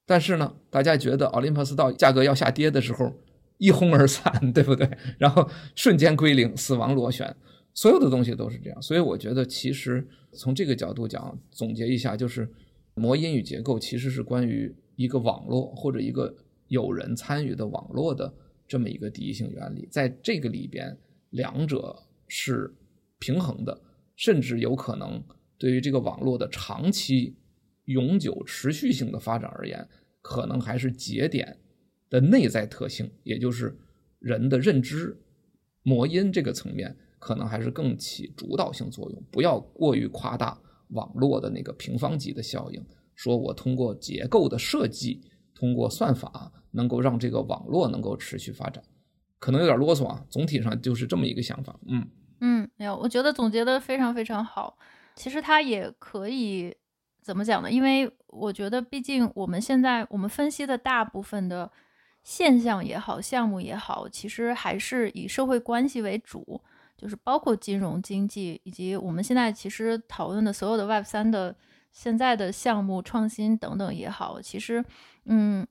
但是呢，大家觉得奥林匹斯到价格要下跌的时候一哄而散，对不对？然后瞬间归零，死亡螺旋。所有的东西都是这样，所以我觉得其实从这个角度讲，总结一下就是，模因与结构其实是关于一个网络或者一个有人参与的网络的这么一个第一性原理，在这个里边，两者是平衡的，甚至有可能对于这个网络的长期、永久、持续性的发展而言，可能还是节点的内在特性，也就是人的认知模因这个层面。可能还是更起主导性作用，不要过于夸大网络的那个平方级的效应。说我通过结构的设计，通过算法，能够让这个网络能够持续发展，可能有点啰嗦啊。总体上就是这么一个想法。嗯嗯，没有，我觉得总结的非常非常好。其实它也可以怎么讲呢？因为我觉得，毕竟我们现在我们分析的大部分的现象也好，项目也好，其实还是以社会关系为主。就是包括金融经济，以及我们现在其实讨论的所有的 Web 三的现在的项目创新等等也好，其实，嗯，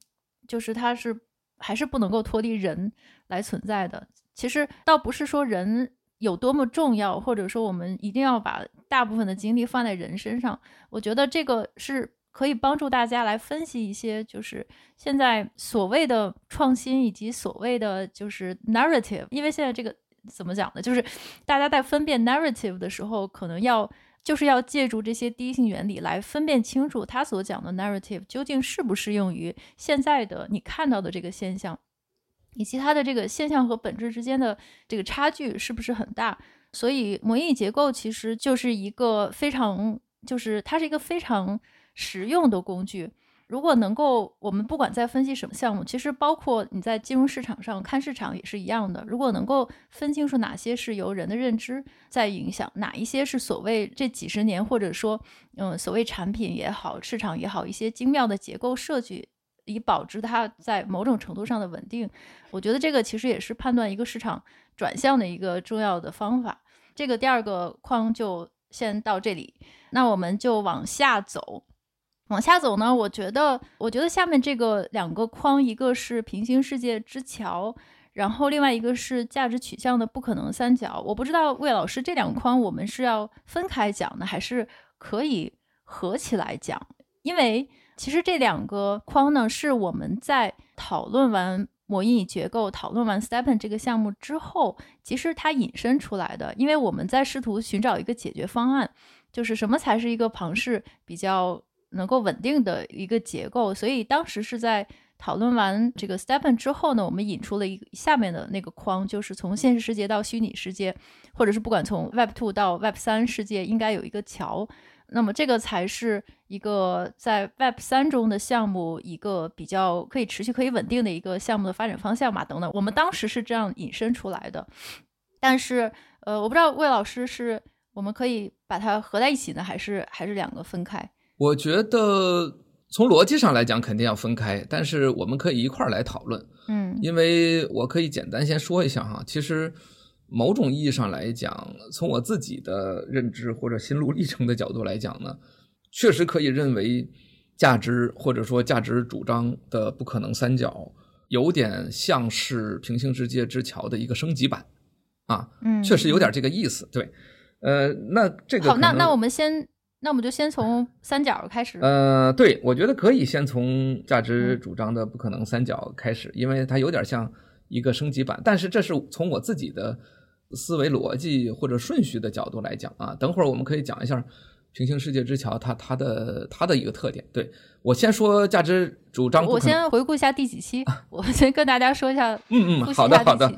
就是它是还是不能够脱离人来存在的。其实倒不是说人有多么重要，或者说我们一定要把大部分的精力放在人身上。我觉得这个是可以帮助大家来分析一些，就是现在所谓的创新以及所谓的就是 narrative。因为现在这个怎么讲呢？就是大家在分辨 narrative 的时候，可能要就是要借助这些第一性原理来分辨清楚他所讲的 narrative 究竟适不适用于现在的你看到的这个现象。以及它的这个现象和本质之间的这个差距是不是很大？所以模拟结构其实就是一个非常，就是它是一个非常实用的工具。如果能够，我们不管在分析什么项目，其实包括你在金融市场上看市场也是一样的。如果能够分清楚哪些是由人的认知在影响，哪一些是所谓这几十年或者说嗯所谓产品也好，市场也好，一些精妙的结构设计。以保持它在某种程度上的稳定，我觉得这个其实也是判断一个市场转向的一个重要的方法。这个第二个框就先到这里，那我们就往下走。往下走呢，我觉得，我觉得下面这个两个框，一个是平行世界之桥，然后另外一个是价值取向的不可能三角。我不知道魏老师这两框我们是要分开讲呢，还是可以合起来讲？因为。其实这两个框呢，是我们在讨论完模拟结构、讨论完 STEPN 这个项目之后，其实它引申出来的。因为我们在试图寻找一个解决方案，就是什么才是一个庞氏比较能够稳定的一个结构。所以当时是在讨论完这个 STEPN 之后呢，我们引出了一个下面的那个框，就是从现实世界到虚拟世界，或者是不管从 Web 2到 Web 3世界，应该有一个桥。那么这个才是一个在 Web 三中的项目，一个比较可以持续、可以稳定的一个项目的发展方向嘛，等等。我们当时是这样引申出来的，但是呃，我不知道魏老师是我们可以把它合在一起呢，还是还是两个分开？我觉得从逻辑上来讲肯定要分开，但是我们可以一块儿来讨论。嗯，因为我可以简单先说一下哈，其实。某种意义上来讲，从我自己的认知或者心路历程的角度来讲呢，确实可以认为价值或者说价值主张的不可能三角，有点像是平行世界之桥的一个升级版啊，嗯，确实有点这个意思。对，呃，那这个好，那那我们先，那我们就先从三角开始。呃，对，我觉得可以先从价值主张的不可能三角开始，嗯，因为它有点像一个升级版，但是这是从我自己的。思维逻辑或者顺序的角度来讲啊，等会儿我们可以讲一下平行世界之桥它它的它的一个特点。对，我先说价值主张，我先回顾一下第几期，我先跟大家说一下，嗯嗯，好的好的。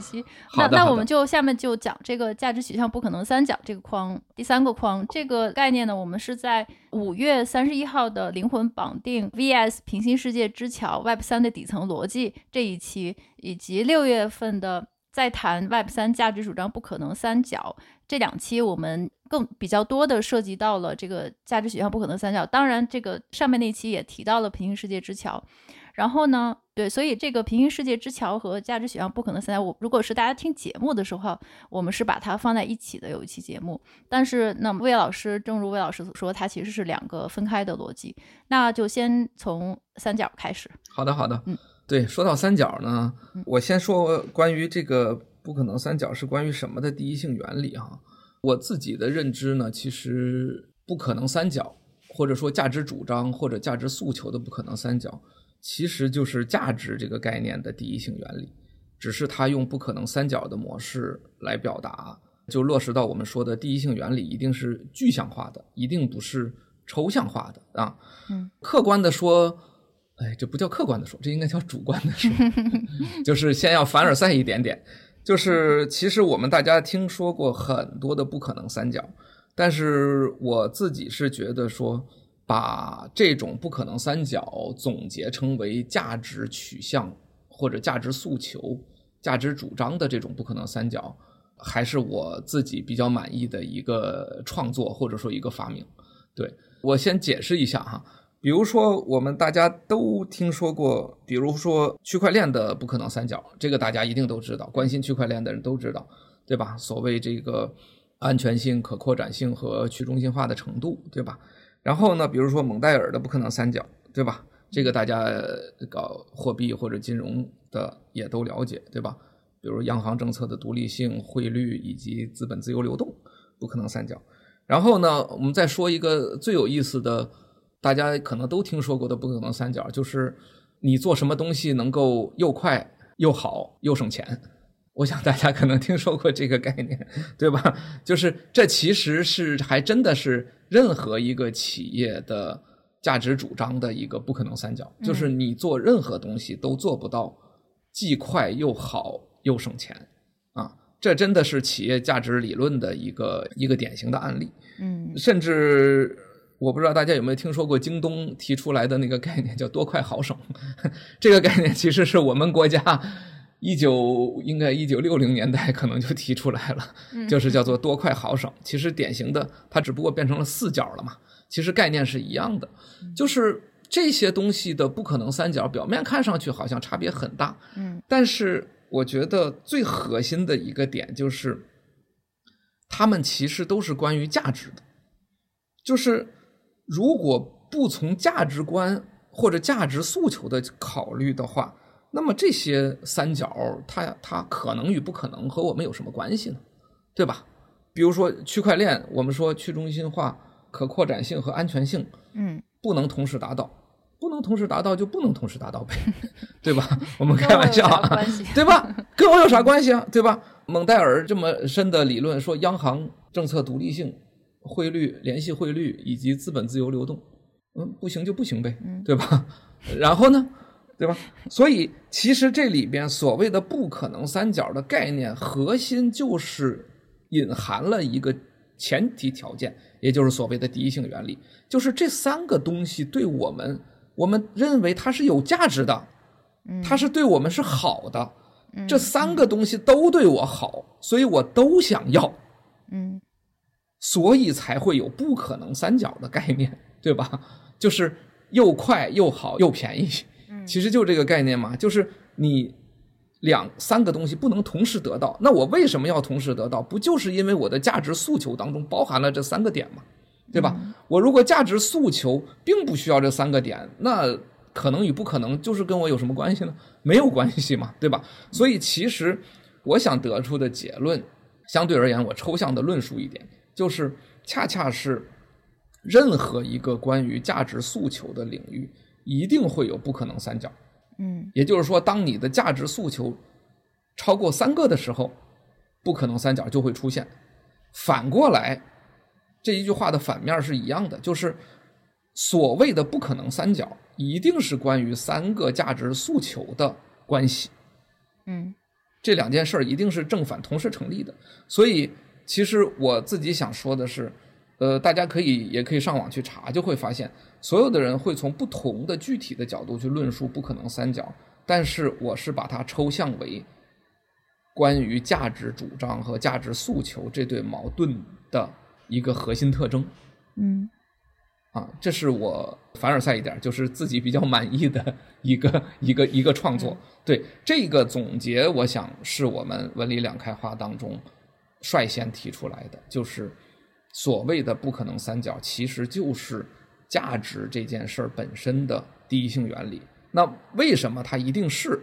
那那我们就下面就讲这个价值取向不可能三角这个框，第三个框这个概念呢，我们是在五月三十一号的灵魂绑定 VS 平行世界之桥 Web 三的底层逻辑这一期，以及六月份的。在谈 Web 三价值主张不可能三角这两期，我们更比较多的涉及到了这个价值取向不可能三角。当然，这个上面那期也提到了平行世界之桥。然后呢，对，所以这个平行世界之桥和价值取向不可能三角，我如果是大家听节目的时候，我们是把它放在一起的，有一期节目。但是，那么魏老师，正如魏老师所说，它其实是两个分开的逻辑。那就先从三角开始。好的，好的，嗯。对，说到三角呢，我先说关于这个不可能三角是关于什么的第一性原理哈。我自己的认知呢，其实不可能三角，或者说价值主张或者价值诉求的不可能三角，其实就是价值这个概念的第一性原理，只是它用不可能三角的模式来表达，就落实到我们说的第一性原理一定是具象化的，一定不是抽象化的啊。嗯，客观的说。哎，这不叫客观的说，这应该叫主观的说，就是先要凡尔赛一点点。就是其实我们大家听说过很多的不可能三角，但是我自己是觉得说，把这种不可能三角总结成为价值取向或者价值诉求、价值主张的这种不可能三角，还是我自己比较满意的一个创作或者说一个发明。对，我先解释一下哈。比如说，我们大家都听说过，比如说区块链的不可能三角，这个大家一定都知道，关心区块链的人都知道，对吧？所谓这个安全性、可扩展性和去中心化的程度，对吧？然后呢，比如说蒙代尔的不可能三角，对吧？这个大家搞货币或者金融的也都了解，对吧？比如央行政策的独立性、汇率以及资本自由流动，不可能三角。然后呢，我们再说一个最有意思的，大家可能都听说过的不可能三角，就是你做什么东西能够又快又好又省钱。我想大家可能听说过这个概念，对吧？就是这其实是还真的是任何一个企业的价值主张的一个不可能三角，就是你做任何东西都做不到既快又好。又省钱，啊，这真的是企业价值理论的一个一个典型的案例。嗯，甚至我不知道大家有没有听说过京东提出来的那个概念，叫多快好省。这个概念其实是我们国家一九应该一九六零年代可能就提出来了，就是叫做多快好省。其实典型的，它只不过变成了四角了嘛。其实概念是一样的，就是这些东西的不可能三角，表面看上去好像差别很大。嗯，但是。我觉得最核心的一个点就是，他们其实都是关于价值的。就是如果不从价值观或者价值诉求的考虑的话，那么这些三角它它可能与不可能和我们有什么关系呢？对吧？比如说区块链，我们说去中心化、可扩展性和安全性，嗯，不能同时达到。不能同时达到就不能同时达到呗，对吧？我们开玩笑啊，对吧？跟我有啥关系啊？对吧？蒙代尔这么深的理论说，央行政策独立性、汇率联系汇率以及资本自由流动，嗯，不行就不行呗，对吧？然后呢，对吧？所以其实这里边所谓的不可能三角的概念核心就是隐含了一个前提条件，也就是所谓的第一性原理，就是这三个东西对我们。我们认为它是有价值的，它是对我们是好的，这三个东西都对我好，所以我都想要，嗯，所以才会有不可能三角的概念，对吧？就是又快又好又便宜，其实就这个概念嘛，就是你两三个东西不能同时得到，那我为什么要同时得到？不就是因为我的价值诉求当中包含了这三个点吗？对吧？我如果价值诉求并不需要这三个点，那可能与不可能就是跟我有什么关系呢？没有关系嘛，对吧？所以其实我想得出的结论，相对而言我抽象的论述一点，就是恰恰是任何一个关于价值诉求的领域，一定会有不可能三角。嗯，也就是说，当你的价值诉求超过三个的时候，不可能三角就会出现。反过来。这一句话的反面是一样的，就是所谓的不可能三角，一定是关于三个价值诉求的关系。嗯，这两件事儿一定是正反同时成立的。所以，其实我自己想说的是，呃，大家可以也可以上网去查，就会发现，所有的人会从不同的具体的角度去论述不可能三角，但是我是把它抽象为关于价值主张和价值诉求这对矛盾的。一个核心特征，嗯，啊，这是我凡尔赛一点，就是自己比较满意的 一个一个一个创作。对这个总结，我想是我们文理两开花当中率先提出来的，就是所谓的不可能三角，其实就是价值这件事儿本身的第一性原理。那为什么它一定是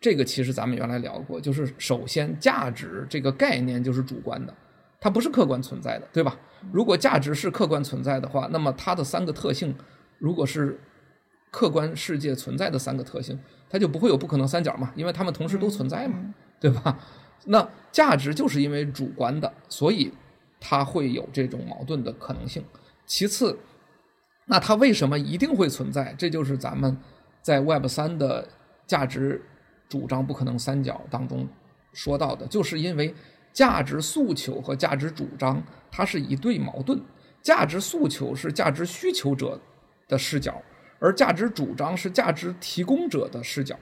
这个？其实咱们原来聊过，就是首先价值这个概念就是主观的。它不是客观存在的，对吧？如果价值是客观存在的话，那么它的三个特性，如果是客观世界存在的三个特性，它就不会有不可能三角嘛，因为它们同时都存在嘛，对吧？那价值就是因为主观的，所以它会有这种矛盾的可能性。其次，那它为什么一定会存在？这就是咱们在 Web 三的价值主张不可能三角当中说到的，就是因为。价值诉求和价值主张，它是一对矛盾。价值诉求是价值需求者的视角，而价值主张是价值提供者的视角，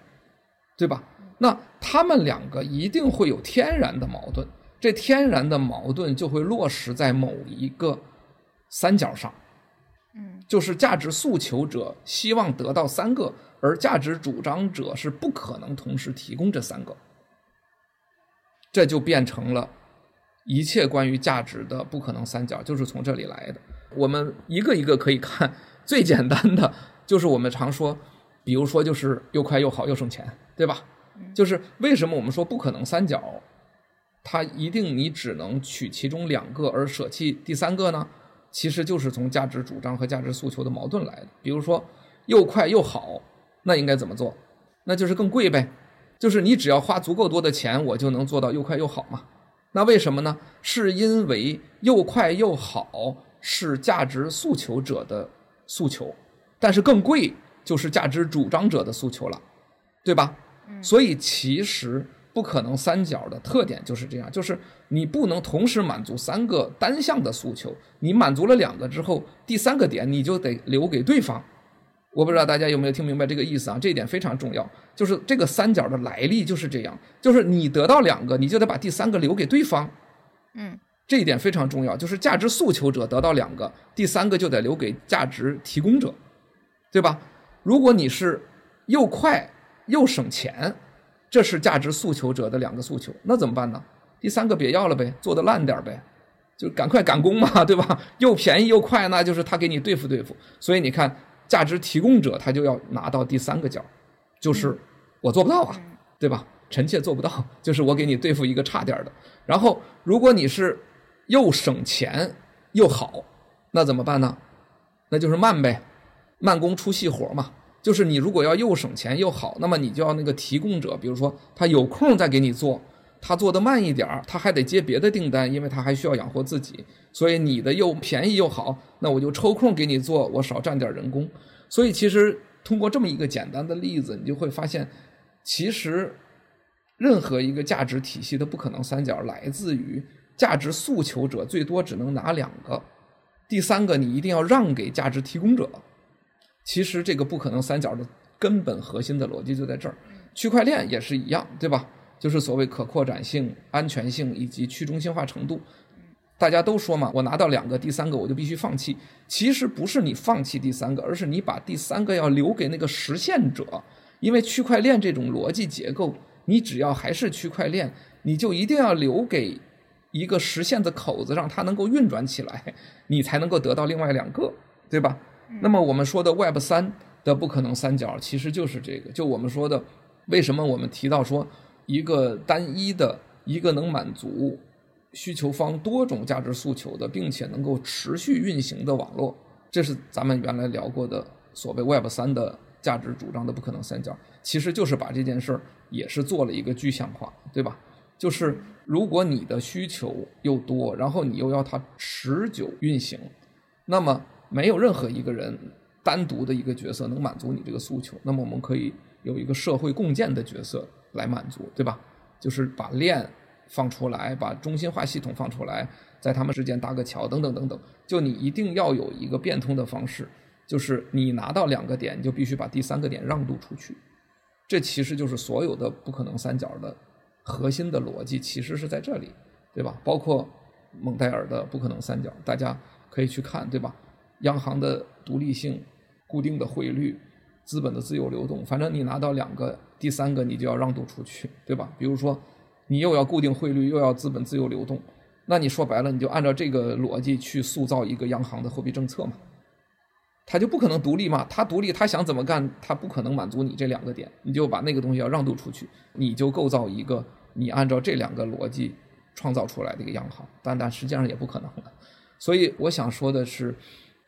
对吧？那他们两个一定会有天然的矛盾，这天然的矛盾就会落实在某一个三角上。嗯，就是价值诉求者希望得到三个，而价值主张者是不可能同时提供这三个。这就变成了一切关于价值的不可能三角，就是从这里来的。我们一个一个可以看，最简单的就是我们常说，比如说就是又快又好又省钱，对吧？就是为什么我们说不可能三角，它一定你只能取其中两个而舍弃第三个呢？其实就是从价值主张和价值诉求的矛盾来的。比如说又快又好，那应该怎么做？那就是更贵呗。就是你只要花足够多的钱，我就能做到又快又好嘛。那为什么呢？是因为又快又好是价值诉求者的诉求，但是更贵就是价值主张者的诉求了，对吧？所以其实不可能三角的特点就是这样，就是你不能同时满足三个单向的诉求，你满足了两个之后，第三个点你就得留给对方。我不知道大家有没有听明白这个意思啊？这一点非常重要，就是这个三角的来历就是这样，就是你得到两个，你就得把第三个留给对方。嗯，这一点非常重要，就是价值诉求者得到两个，第三个就得留给价值提供者，对吧？如果你是又快。又省钱，这是价值诉求者的两个诉求，那怎么办呢？第三个别要了呗，做得烂点呗，就赶快赶工嘛，对吧？又便宜又快，那就是他给你对付对付。所以你看，价值提供者他就要拿到第三个角，就是我做不到啊，对吧？臣妾做不到，就是我给你对付一个差点的。然后如果你是又省钱又好，那怎么办呢？那就是慢呗，慢工出细活嘛。就是你如果要又省钱又好，那么你就要那个提供者，比如说他有空再给你做，他做得慢一点儿，他还得接别的订单，因为他还需要养活自己，所以你的又便宜又好，那我就抽空给你做，我少占点人工。所以其实通过这么一个简单的例子，你就会发现，其实任何一个价值体系的不可能三角来自于价值诉求者最多只能拿两个，第三个你一定要让给价值提供者。其实这个不可能三角的根本核心的逻辑就在这儿，区块链也是一样，对吧？就是所谓可扩展性、安全性以及去中心化程度。大家都说嘛，我拿到两个，第三个我就必须放弃。其实不是你放弃第三个，而是你把第三个要留给那个实现者。因为区块链这种逻辑结构，你只要还是区块链，你就一定要留给一个实现的口子，让它能够运转起来，你才能够得到另外两个，对吧？那么我们说的 Web 三的不可能三角，其实就是这个。就我们说的，为什么我们提到说一个单一的、一个能满足需求方多种价值诉求的，并且能够持续运行的网络，这是咱们原来聊过的所谓 Web 三的价值主张的不可能三角，其实就是把这件事儿也是做了一个具象化，对吧？就是如果你的需求又多，然后你又要它持久运行，那么。没有任何一个人单独的一个角色能满足你这个诉求，那么我们可以有一个社会共建的角色来满足，对吧？就是把链放出来，把中心化系统放出来，在他们之间搭个桥，等等等等。就你一定要有一个变通的方式，就是你拿到两个点，你就必须把第三个点让渡出去。这其实就是所有的不可能三角的核心的逻辑，其实是在这里，对吧？包括蒙代尔的不可能三角，大家可以去看，对吧？央行的独立性、固定的汇率、资本的自由流动，反正你拿到两个，第三个你就要让渡出去，对吧？比如说，你又要固定汇率，又要资本自由流动，那你说白了，你就按照这个逻辑去塑造一个央行的货币政策嘛，它就不可能独立嘛。它独立，它想怎么干，它不可能满足你这两个点，你就把那个东西要让渡出去，你就构造一个你按照这两个逻辑创造出来的一个央行，但但实际上也不可能了。所以我想说的是。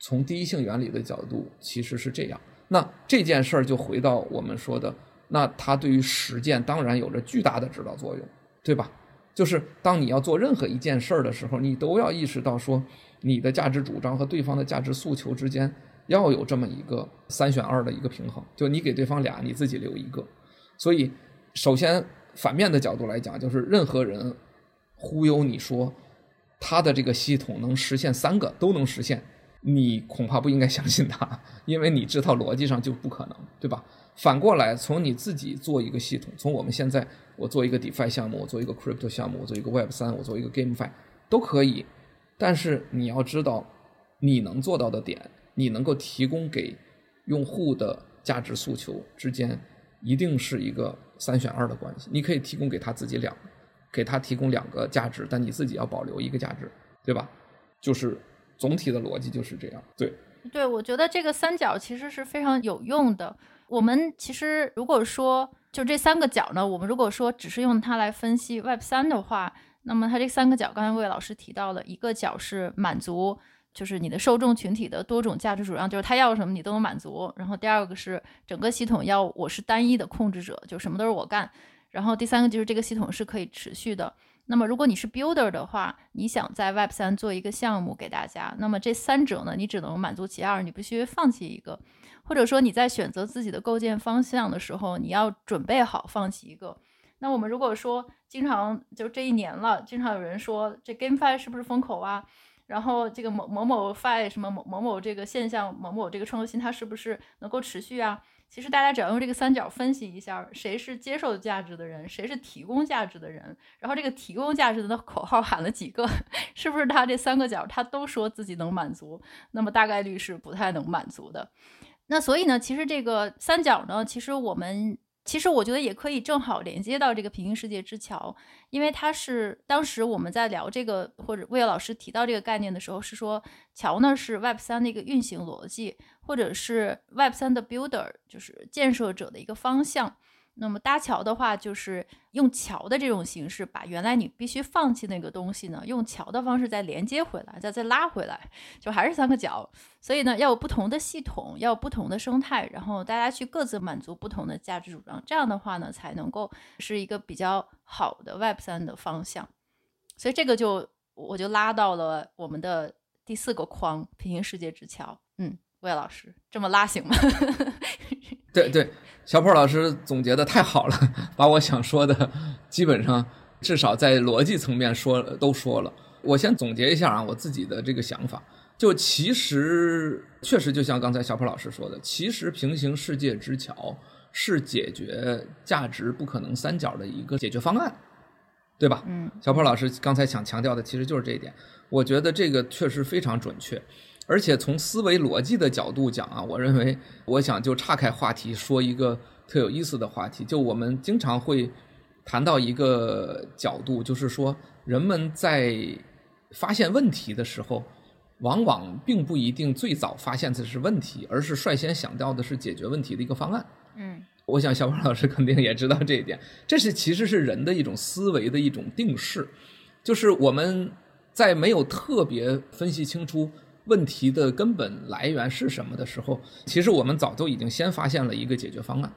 从第一性原理的角度，其实是这样。那这件事儿就回到我们说的，那它对于实践当然有着巨大的指导作用，对吧？就是当你要做任何一件事儿的时候，你都要意识到说，你的价值主张和对方的价值诉求之间要有这么一个三选二的一个平衡。就你给对方俩，你自己留一个。所以，首先反面的角度来讲，就是任何人忽悠你说他的这个系统能实现三个都能实现。你恐怕不应该相信他，因为你这套逻辑上就不可能，对吧？反过来，从你自己做一个系统，从我们现在我做一个 DeFi 项目，我做一个 Crypto 项目，我做一个 Web 三，我做一个 GameFi，都可以。但是你要知道，你能做到的点，你能够提供给用户的价值诉求之间，一定是一个三选二的关系。你可以提供给他自己两，给他提供两个价值，但你自己要保留一个价值，对吧？就是。总体的逻辑就是这样，对，对，我觉得这个三角其实是非常有用的。我们其实如果说就这三个角呢，我们如果说只是用它来分析 Web 三的话，那么它这三个角，刚才魏老师提到了一个角是满足，就是你的受众群体的多种价值主张，就是他要什么你都能满足。然后第二个是整个系统要我是单一的控制者，就什么都是我干。然后第三个就是这个系统是可以持续的。那么如果你是 builder 的话，你想在 Web 三做一个项目给大家，那么这三者呢，你只能满足其二，你必须放弃一个。或者说你在选择自己的构建方向的时候，你要准备好放弃一个。那我们如果说经常就这一年了，经常有人说这 GameFi 是不是风口啊？然后这个某某某 Fi 什么某某某这个现象，某某这个创新它是不是能够持续啊？其实大家只要用这个三角分析一下，谁是接受价值的人，谁是提供价值的人，然后这个提供价值的口号喊了几个，是不是他这三个角他都说自己能满足？那么大概率是不太能满足的。那所以呢，其实这个三角呢，其实我们其实我觉得也可以正好连接到这个平行世界之桥，因为它是当时我们在聊这个或者魏老师提到这个概念的时候，是说桥呢是 Web 三的一个运行逻辑，或者是 Web 三的 builder，就是建设者的一个方向。那么搭桥的话，就是用桥的这种形式，把原来你必须放弃那个东西呢，用桥的方式再连接回来，再再拉回来，就还是三个角。所以呢，要有不同的系统，要有不同的生态，然后大家去各自满足不同的价值主张，这样的话呢，才能够是一个比较好的 Web 三的方向。所以这个就我就拉到了我们的第四个框——平行世界之桥。嗯，魏老师这么拉行吗？对对，小破老师总结的太好了，把我想说的基本上至少在逻辑层面说都说了。我先总结一下啊，我自己的这个想法，就其实确实就像刚才小破老师说的，其实平行世界之桥是解决价值不可能三角的一个解决方案，对吧？嗯，小坡老师刚才想强调的其实就是这一点，我觉得这个确实非常准确。而且从思维逻辑的角度讲啊，我认为，我想就岔开话题说一个特有意思的话题。就我们经常会谈到一个角度，就是说人们在发现问题的时候，往往并不一定最早发现的是问题，而是率先想到的是解决问题的一个方案。嗯，我想小宝老师肯定也知道这一点。这是其实是人的一种思维的一种定式，就是我们在没有特别分析清楚。问题的根本来源是什么的时候，其实我们早就已经先发现了一个解决方案，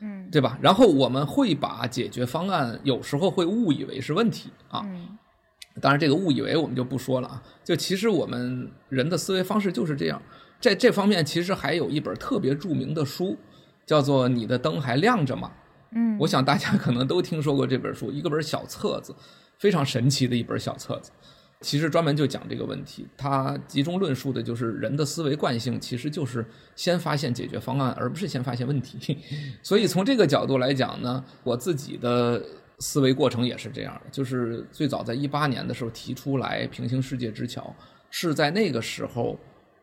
嗯，对吧？然后我们会把解决方案有时候会误以为是问题啊，嗯，当然这个误以为我们就不说了啊。就其实我们人的思维方式就是这样，在这方面其实还有一本特别著名的书，叫做《你的灯还亮着吗》。嗯，我想大家可能都听说过这本书，一个本小册子，非常神奇的一本小册子。其实专门就讲这个问题，它集中论述的就是人的思维惯性，其实就是先发现解决方案，而不是先发现问题。所以从这个角度来讲呢，我自己的思维过程也是这样，就是最早在一八年的时候提出来平行世界之桥，是在那个时候，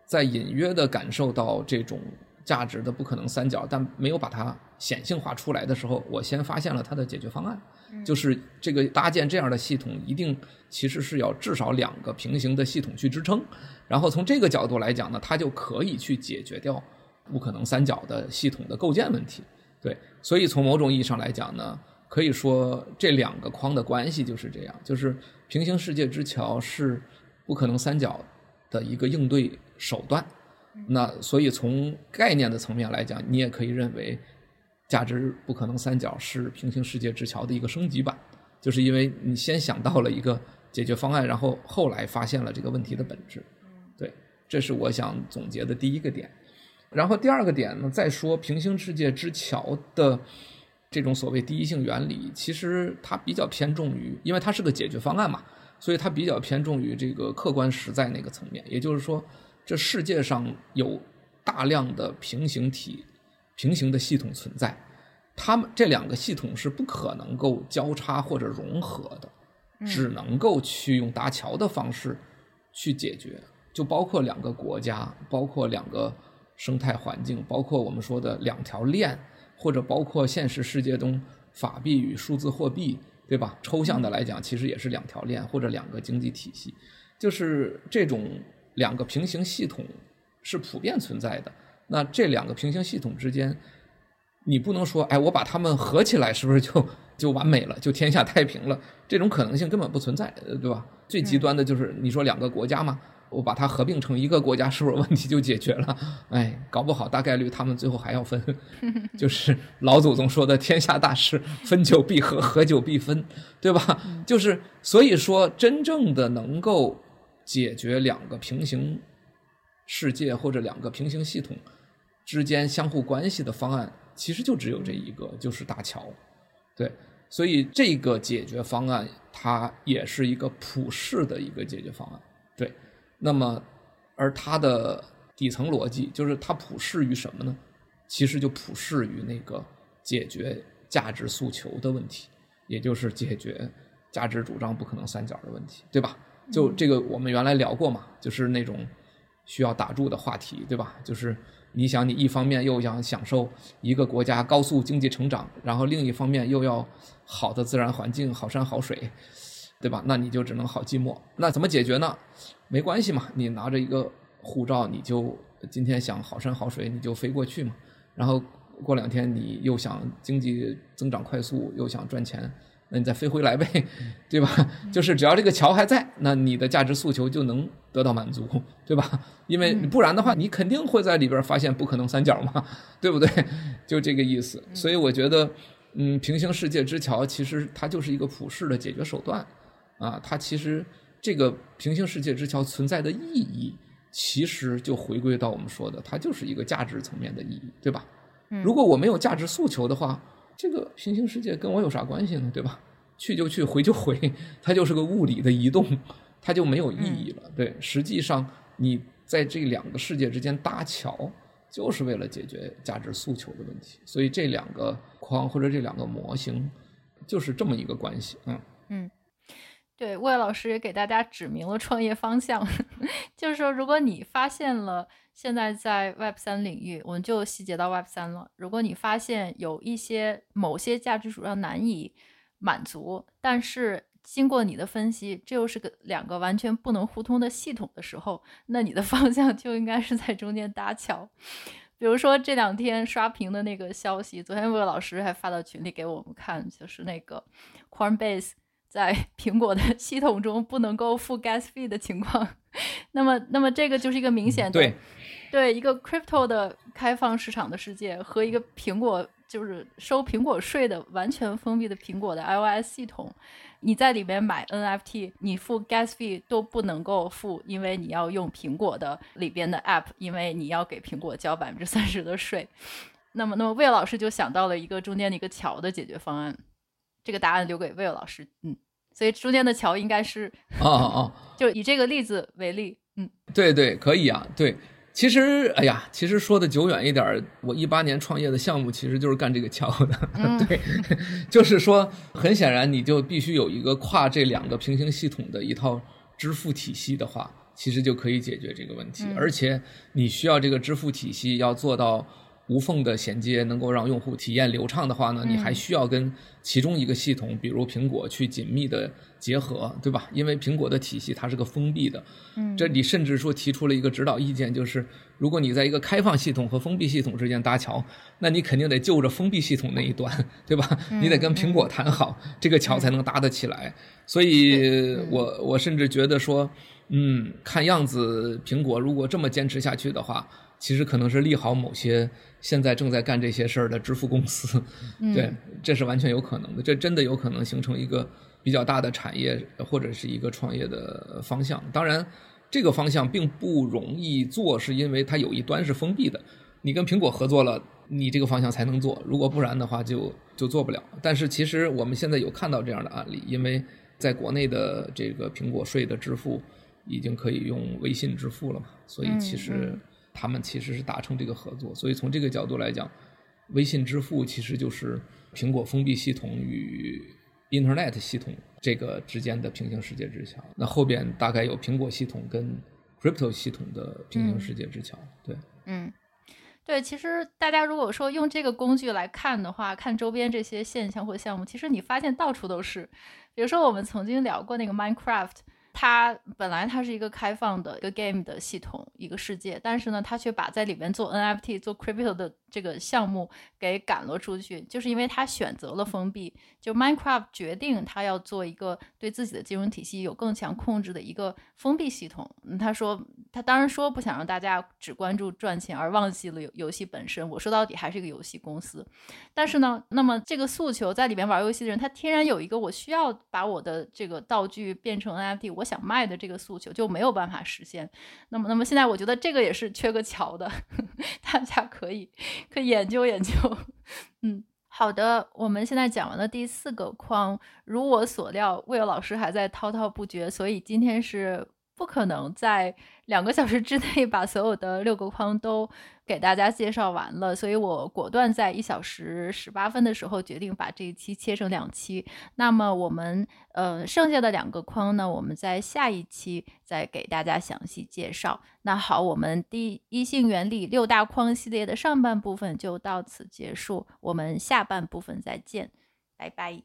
在隐约的感受到这种价值的不可能三角，但没有把它显性化出来的时候，我先发现了它的解决方案。就是这个搭建这样的系统，一定其实是要至少两个平行的系统去支撑，然后从这个角度来讲呢，它就可以去解决掉不可能三角的系统的构建问题。对，所以从某种意义上来讲呢，可以说这两个框的关系就是这样，就是平行世界之桥是不可能三角的一个应对手段。那所以从概念的层面来讲，你也可以认为。价值不可能三角是平行世界之桥的一个升级版，就是因为你先想到了一个解决方案，然后后来发现了这个问题的本质。对，这是我想总结的第一个点。然后第二个点呢，再说平行世界之桥的这种所谓第一性原理，其实它比较偏重于，因为它是个解决方案嘛，所以它比较偏重于这个客观实在那个层面。也就是说，这世界上有大量的平行体。平行的系统存在，它们这两个系统是不可能够交叉或者融合的，只能够去用搭桥的方式去解决。就包括两个国家，包括两个生态环境，包括我们说的两条链，或者包括现实世界中法币与数字货币，对吧？抽象的来讲，其实也是两条链或者两个经济体系，就是这种两个平行系统是普遍存在的。那这两个平行系统之间，你不能说，哎，我把它们合起来，是不是就就完美了，就天下太平了？这种可能性根本不存在，对吧？最极端的就是你说两个国家嘛，我把它合并成一个国家，是不是问题就解决了？哎，搞不好大概率他们最后还要分，就是老祖宗说的“天下大势，分久必合，合久必分”，对吧？就是所以说，真正的能够解决两个平行世界或者两个平行系统之间相互关系的方案。其实就只有这一个，就是大桥，对，所以这个解决方案它也是一个普世的一个解决方案，对。那么，而它的底层逻辑就是它普世于什么呢？其实就普世于那个解决价值诉求的问题，也就是解决价值主张不可能三角的问题，对吧？就这个我们原来聊过嘛，就是那种需要打住的话题，对吧？就是。你想，你一方面又想享受一个国家高速经济成长，然后另一方面又要好的自然环境、好山好水，对吧？那你就只能好寂寞。那怎么解决呢？没关系嘛，你拿着一个护照，你就今天想好山好水，你就飞过去嘛。然后过两天你又想经济增长快速，又想赚钱。那你再飞回来呗，对吧？就是只要这个桥还在，那你的价值诉求就能得到满足，对吧？因为不然的话，你肯定会在里边发现不可能三角嘛，对不对？就这个意思。所以我觉得，嗯，平行世界之桥其实它就是一个普世的解决手段啊。它其实这个平行世界之桥存在的意义，其实就回归到我们说的，它就是一个价值层面的意义，对吧？如果我没有价值诉求的话。这个平行世界跟我有啥关系呢？对吧？去就去，回就回，它就是个物理的移动，它就没有意义了。对，实际上你在这两个世界之间搭桥，就是为了解决价值诉求的问题。所以这两个框或者这两个模型，就是这么一个关系。嗯嗯，对，魏老师也给大家指明了创业方向，就是说，如果你发现了。现在在 Web 三领域，我们就细节到 Web 三了。如果你发现有一些某些价值主张难以满足，但是经过你的分析，这又是个两个完全不能互通的系统的时候，那你的 方向就应该是在中间搭桥。比如说这两天刷屏的那个消息，昨天魏老师还发到群里给我们看，就是那个 Coinbase 在 苹果的系统中不能够付 Gas fee 的情况。那么，那么这个就是一个明显的。对。对一个 crypto 的开放市场的世界和一个苹果就是收苹果税的完全封闭的苹果的 iOS 系统，你在里面买 NFT，你付 gas fee 都不能够付，因为你要用苹果的里边的 app，因为你要给苹果交百分之三十的税。那么，那么魏老师就想到了一个中间的一个桥的解决方案，这个答案留给魏老师。嗯，所以中间的桥应该是哦哦哦，就以这个例子为例。嗯，对对，可以啊，对。其实，哎呀，其实说的久远一点，我一八年创业的项目其实就是干这个桥的，嗯、对，就是说，很显然你就必须有一个跨这两个平行系统的一套支付体系的话，其实就可以解决这个问题，嗯、而且你需要这个支付体系要做到。无缝的衔接能够让用户体验流畅的话呢，你还需要跟其中一个系统，比如苹果去紧密的结合，对吧？因为苹果的体系它是个封闭的，嗯，这里甚至说提出了一个指导意见，就是如果你在一个开放系统和封闭系统之间搭桥，那你肯定得就着封闭系统那一端，对吧？你得跟苹果谈好，这个桥才能搭得起来。所以我我甚至觉得说，嗯，看样子苹果如果这么坚持下去的话，其实可能是利好某些。现在正在干这些事儿的支付公司，对，这是完全有可能的，这真的有可能形成一个比较大的产业或者是一个创业的方向。当然，这个方向并不容易做，是因为它有一端是封闭的，你跟苹果合作了，你这个方向才能做，如果不然的话就就做不了。但是其实我们现在有看到这样的案例，因为在国内的这个苹果税的支付已经可以用微信支付了嘛，所以其实。他们其实是达成这个合作，所以从这个角度来讲，微信支付其实就是苹果封闭系统与 Internet 系统这个之间的平行世界之桥。那后边大概有苹果系统跟 Crypto 系统的平行世界之桥。嗯、对，嗯，对，其实大家如果说用这个工具来看的话，看周边这些现象或项目，其实你发现到处都是。比如说我们曾经聊过那个 Minecraft。它本来它是一个开放的一个 game 的系统，一个世界，但是呢，它却把在里面做 NFT、做 crypto 的这个项目给赶了出去，就是因为他选择了封闭。就 Minecraft 决定他要做一个对自己的金融体系有更强控制的一个封闭系统。嗯，他说他当然说不想让大家只关注赚钱而忘记了游游戏本身。我说到底还是一个游戏公司。但是呢，那么这个诉求在里面玩游戏的人，他天然有一个我需要把我的这个道具变成 NFT，我想卖的这个诉求就没有办法实现。那么，那么现在我觉得这个也是缺个桥的，大家可以可以研究研究。嗯。好的，我们现在讲完了第四个框，如我所料魏友老师还在滔滔不绝，所以今天是不可能在两个小时之内把所有的六个框都给大家介绍完了，所以我果断在一小时十八分的时候决定把这一期切成两期。那么我们呃剩下的两个框呢，我们在下一期再给大家详细介绍。那好，我们第一性原理六大框系列的上半部分就到此结束，我们下半部分再见，拜拜。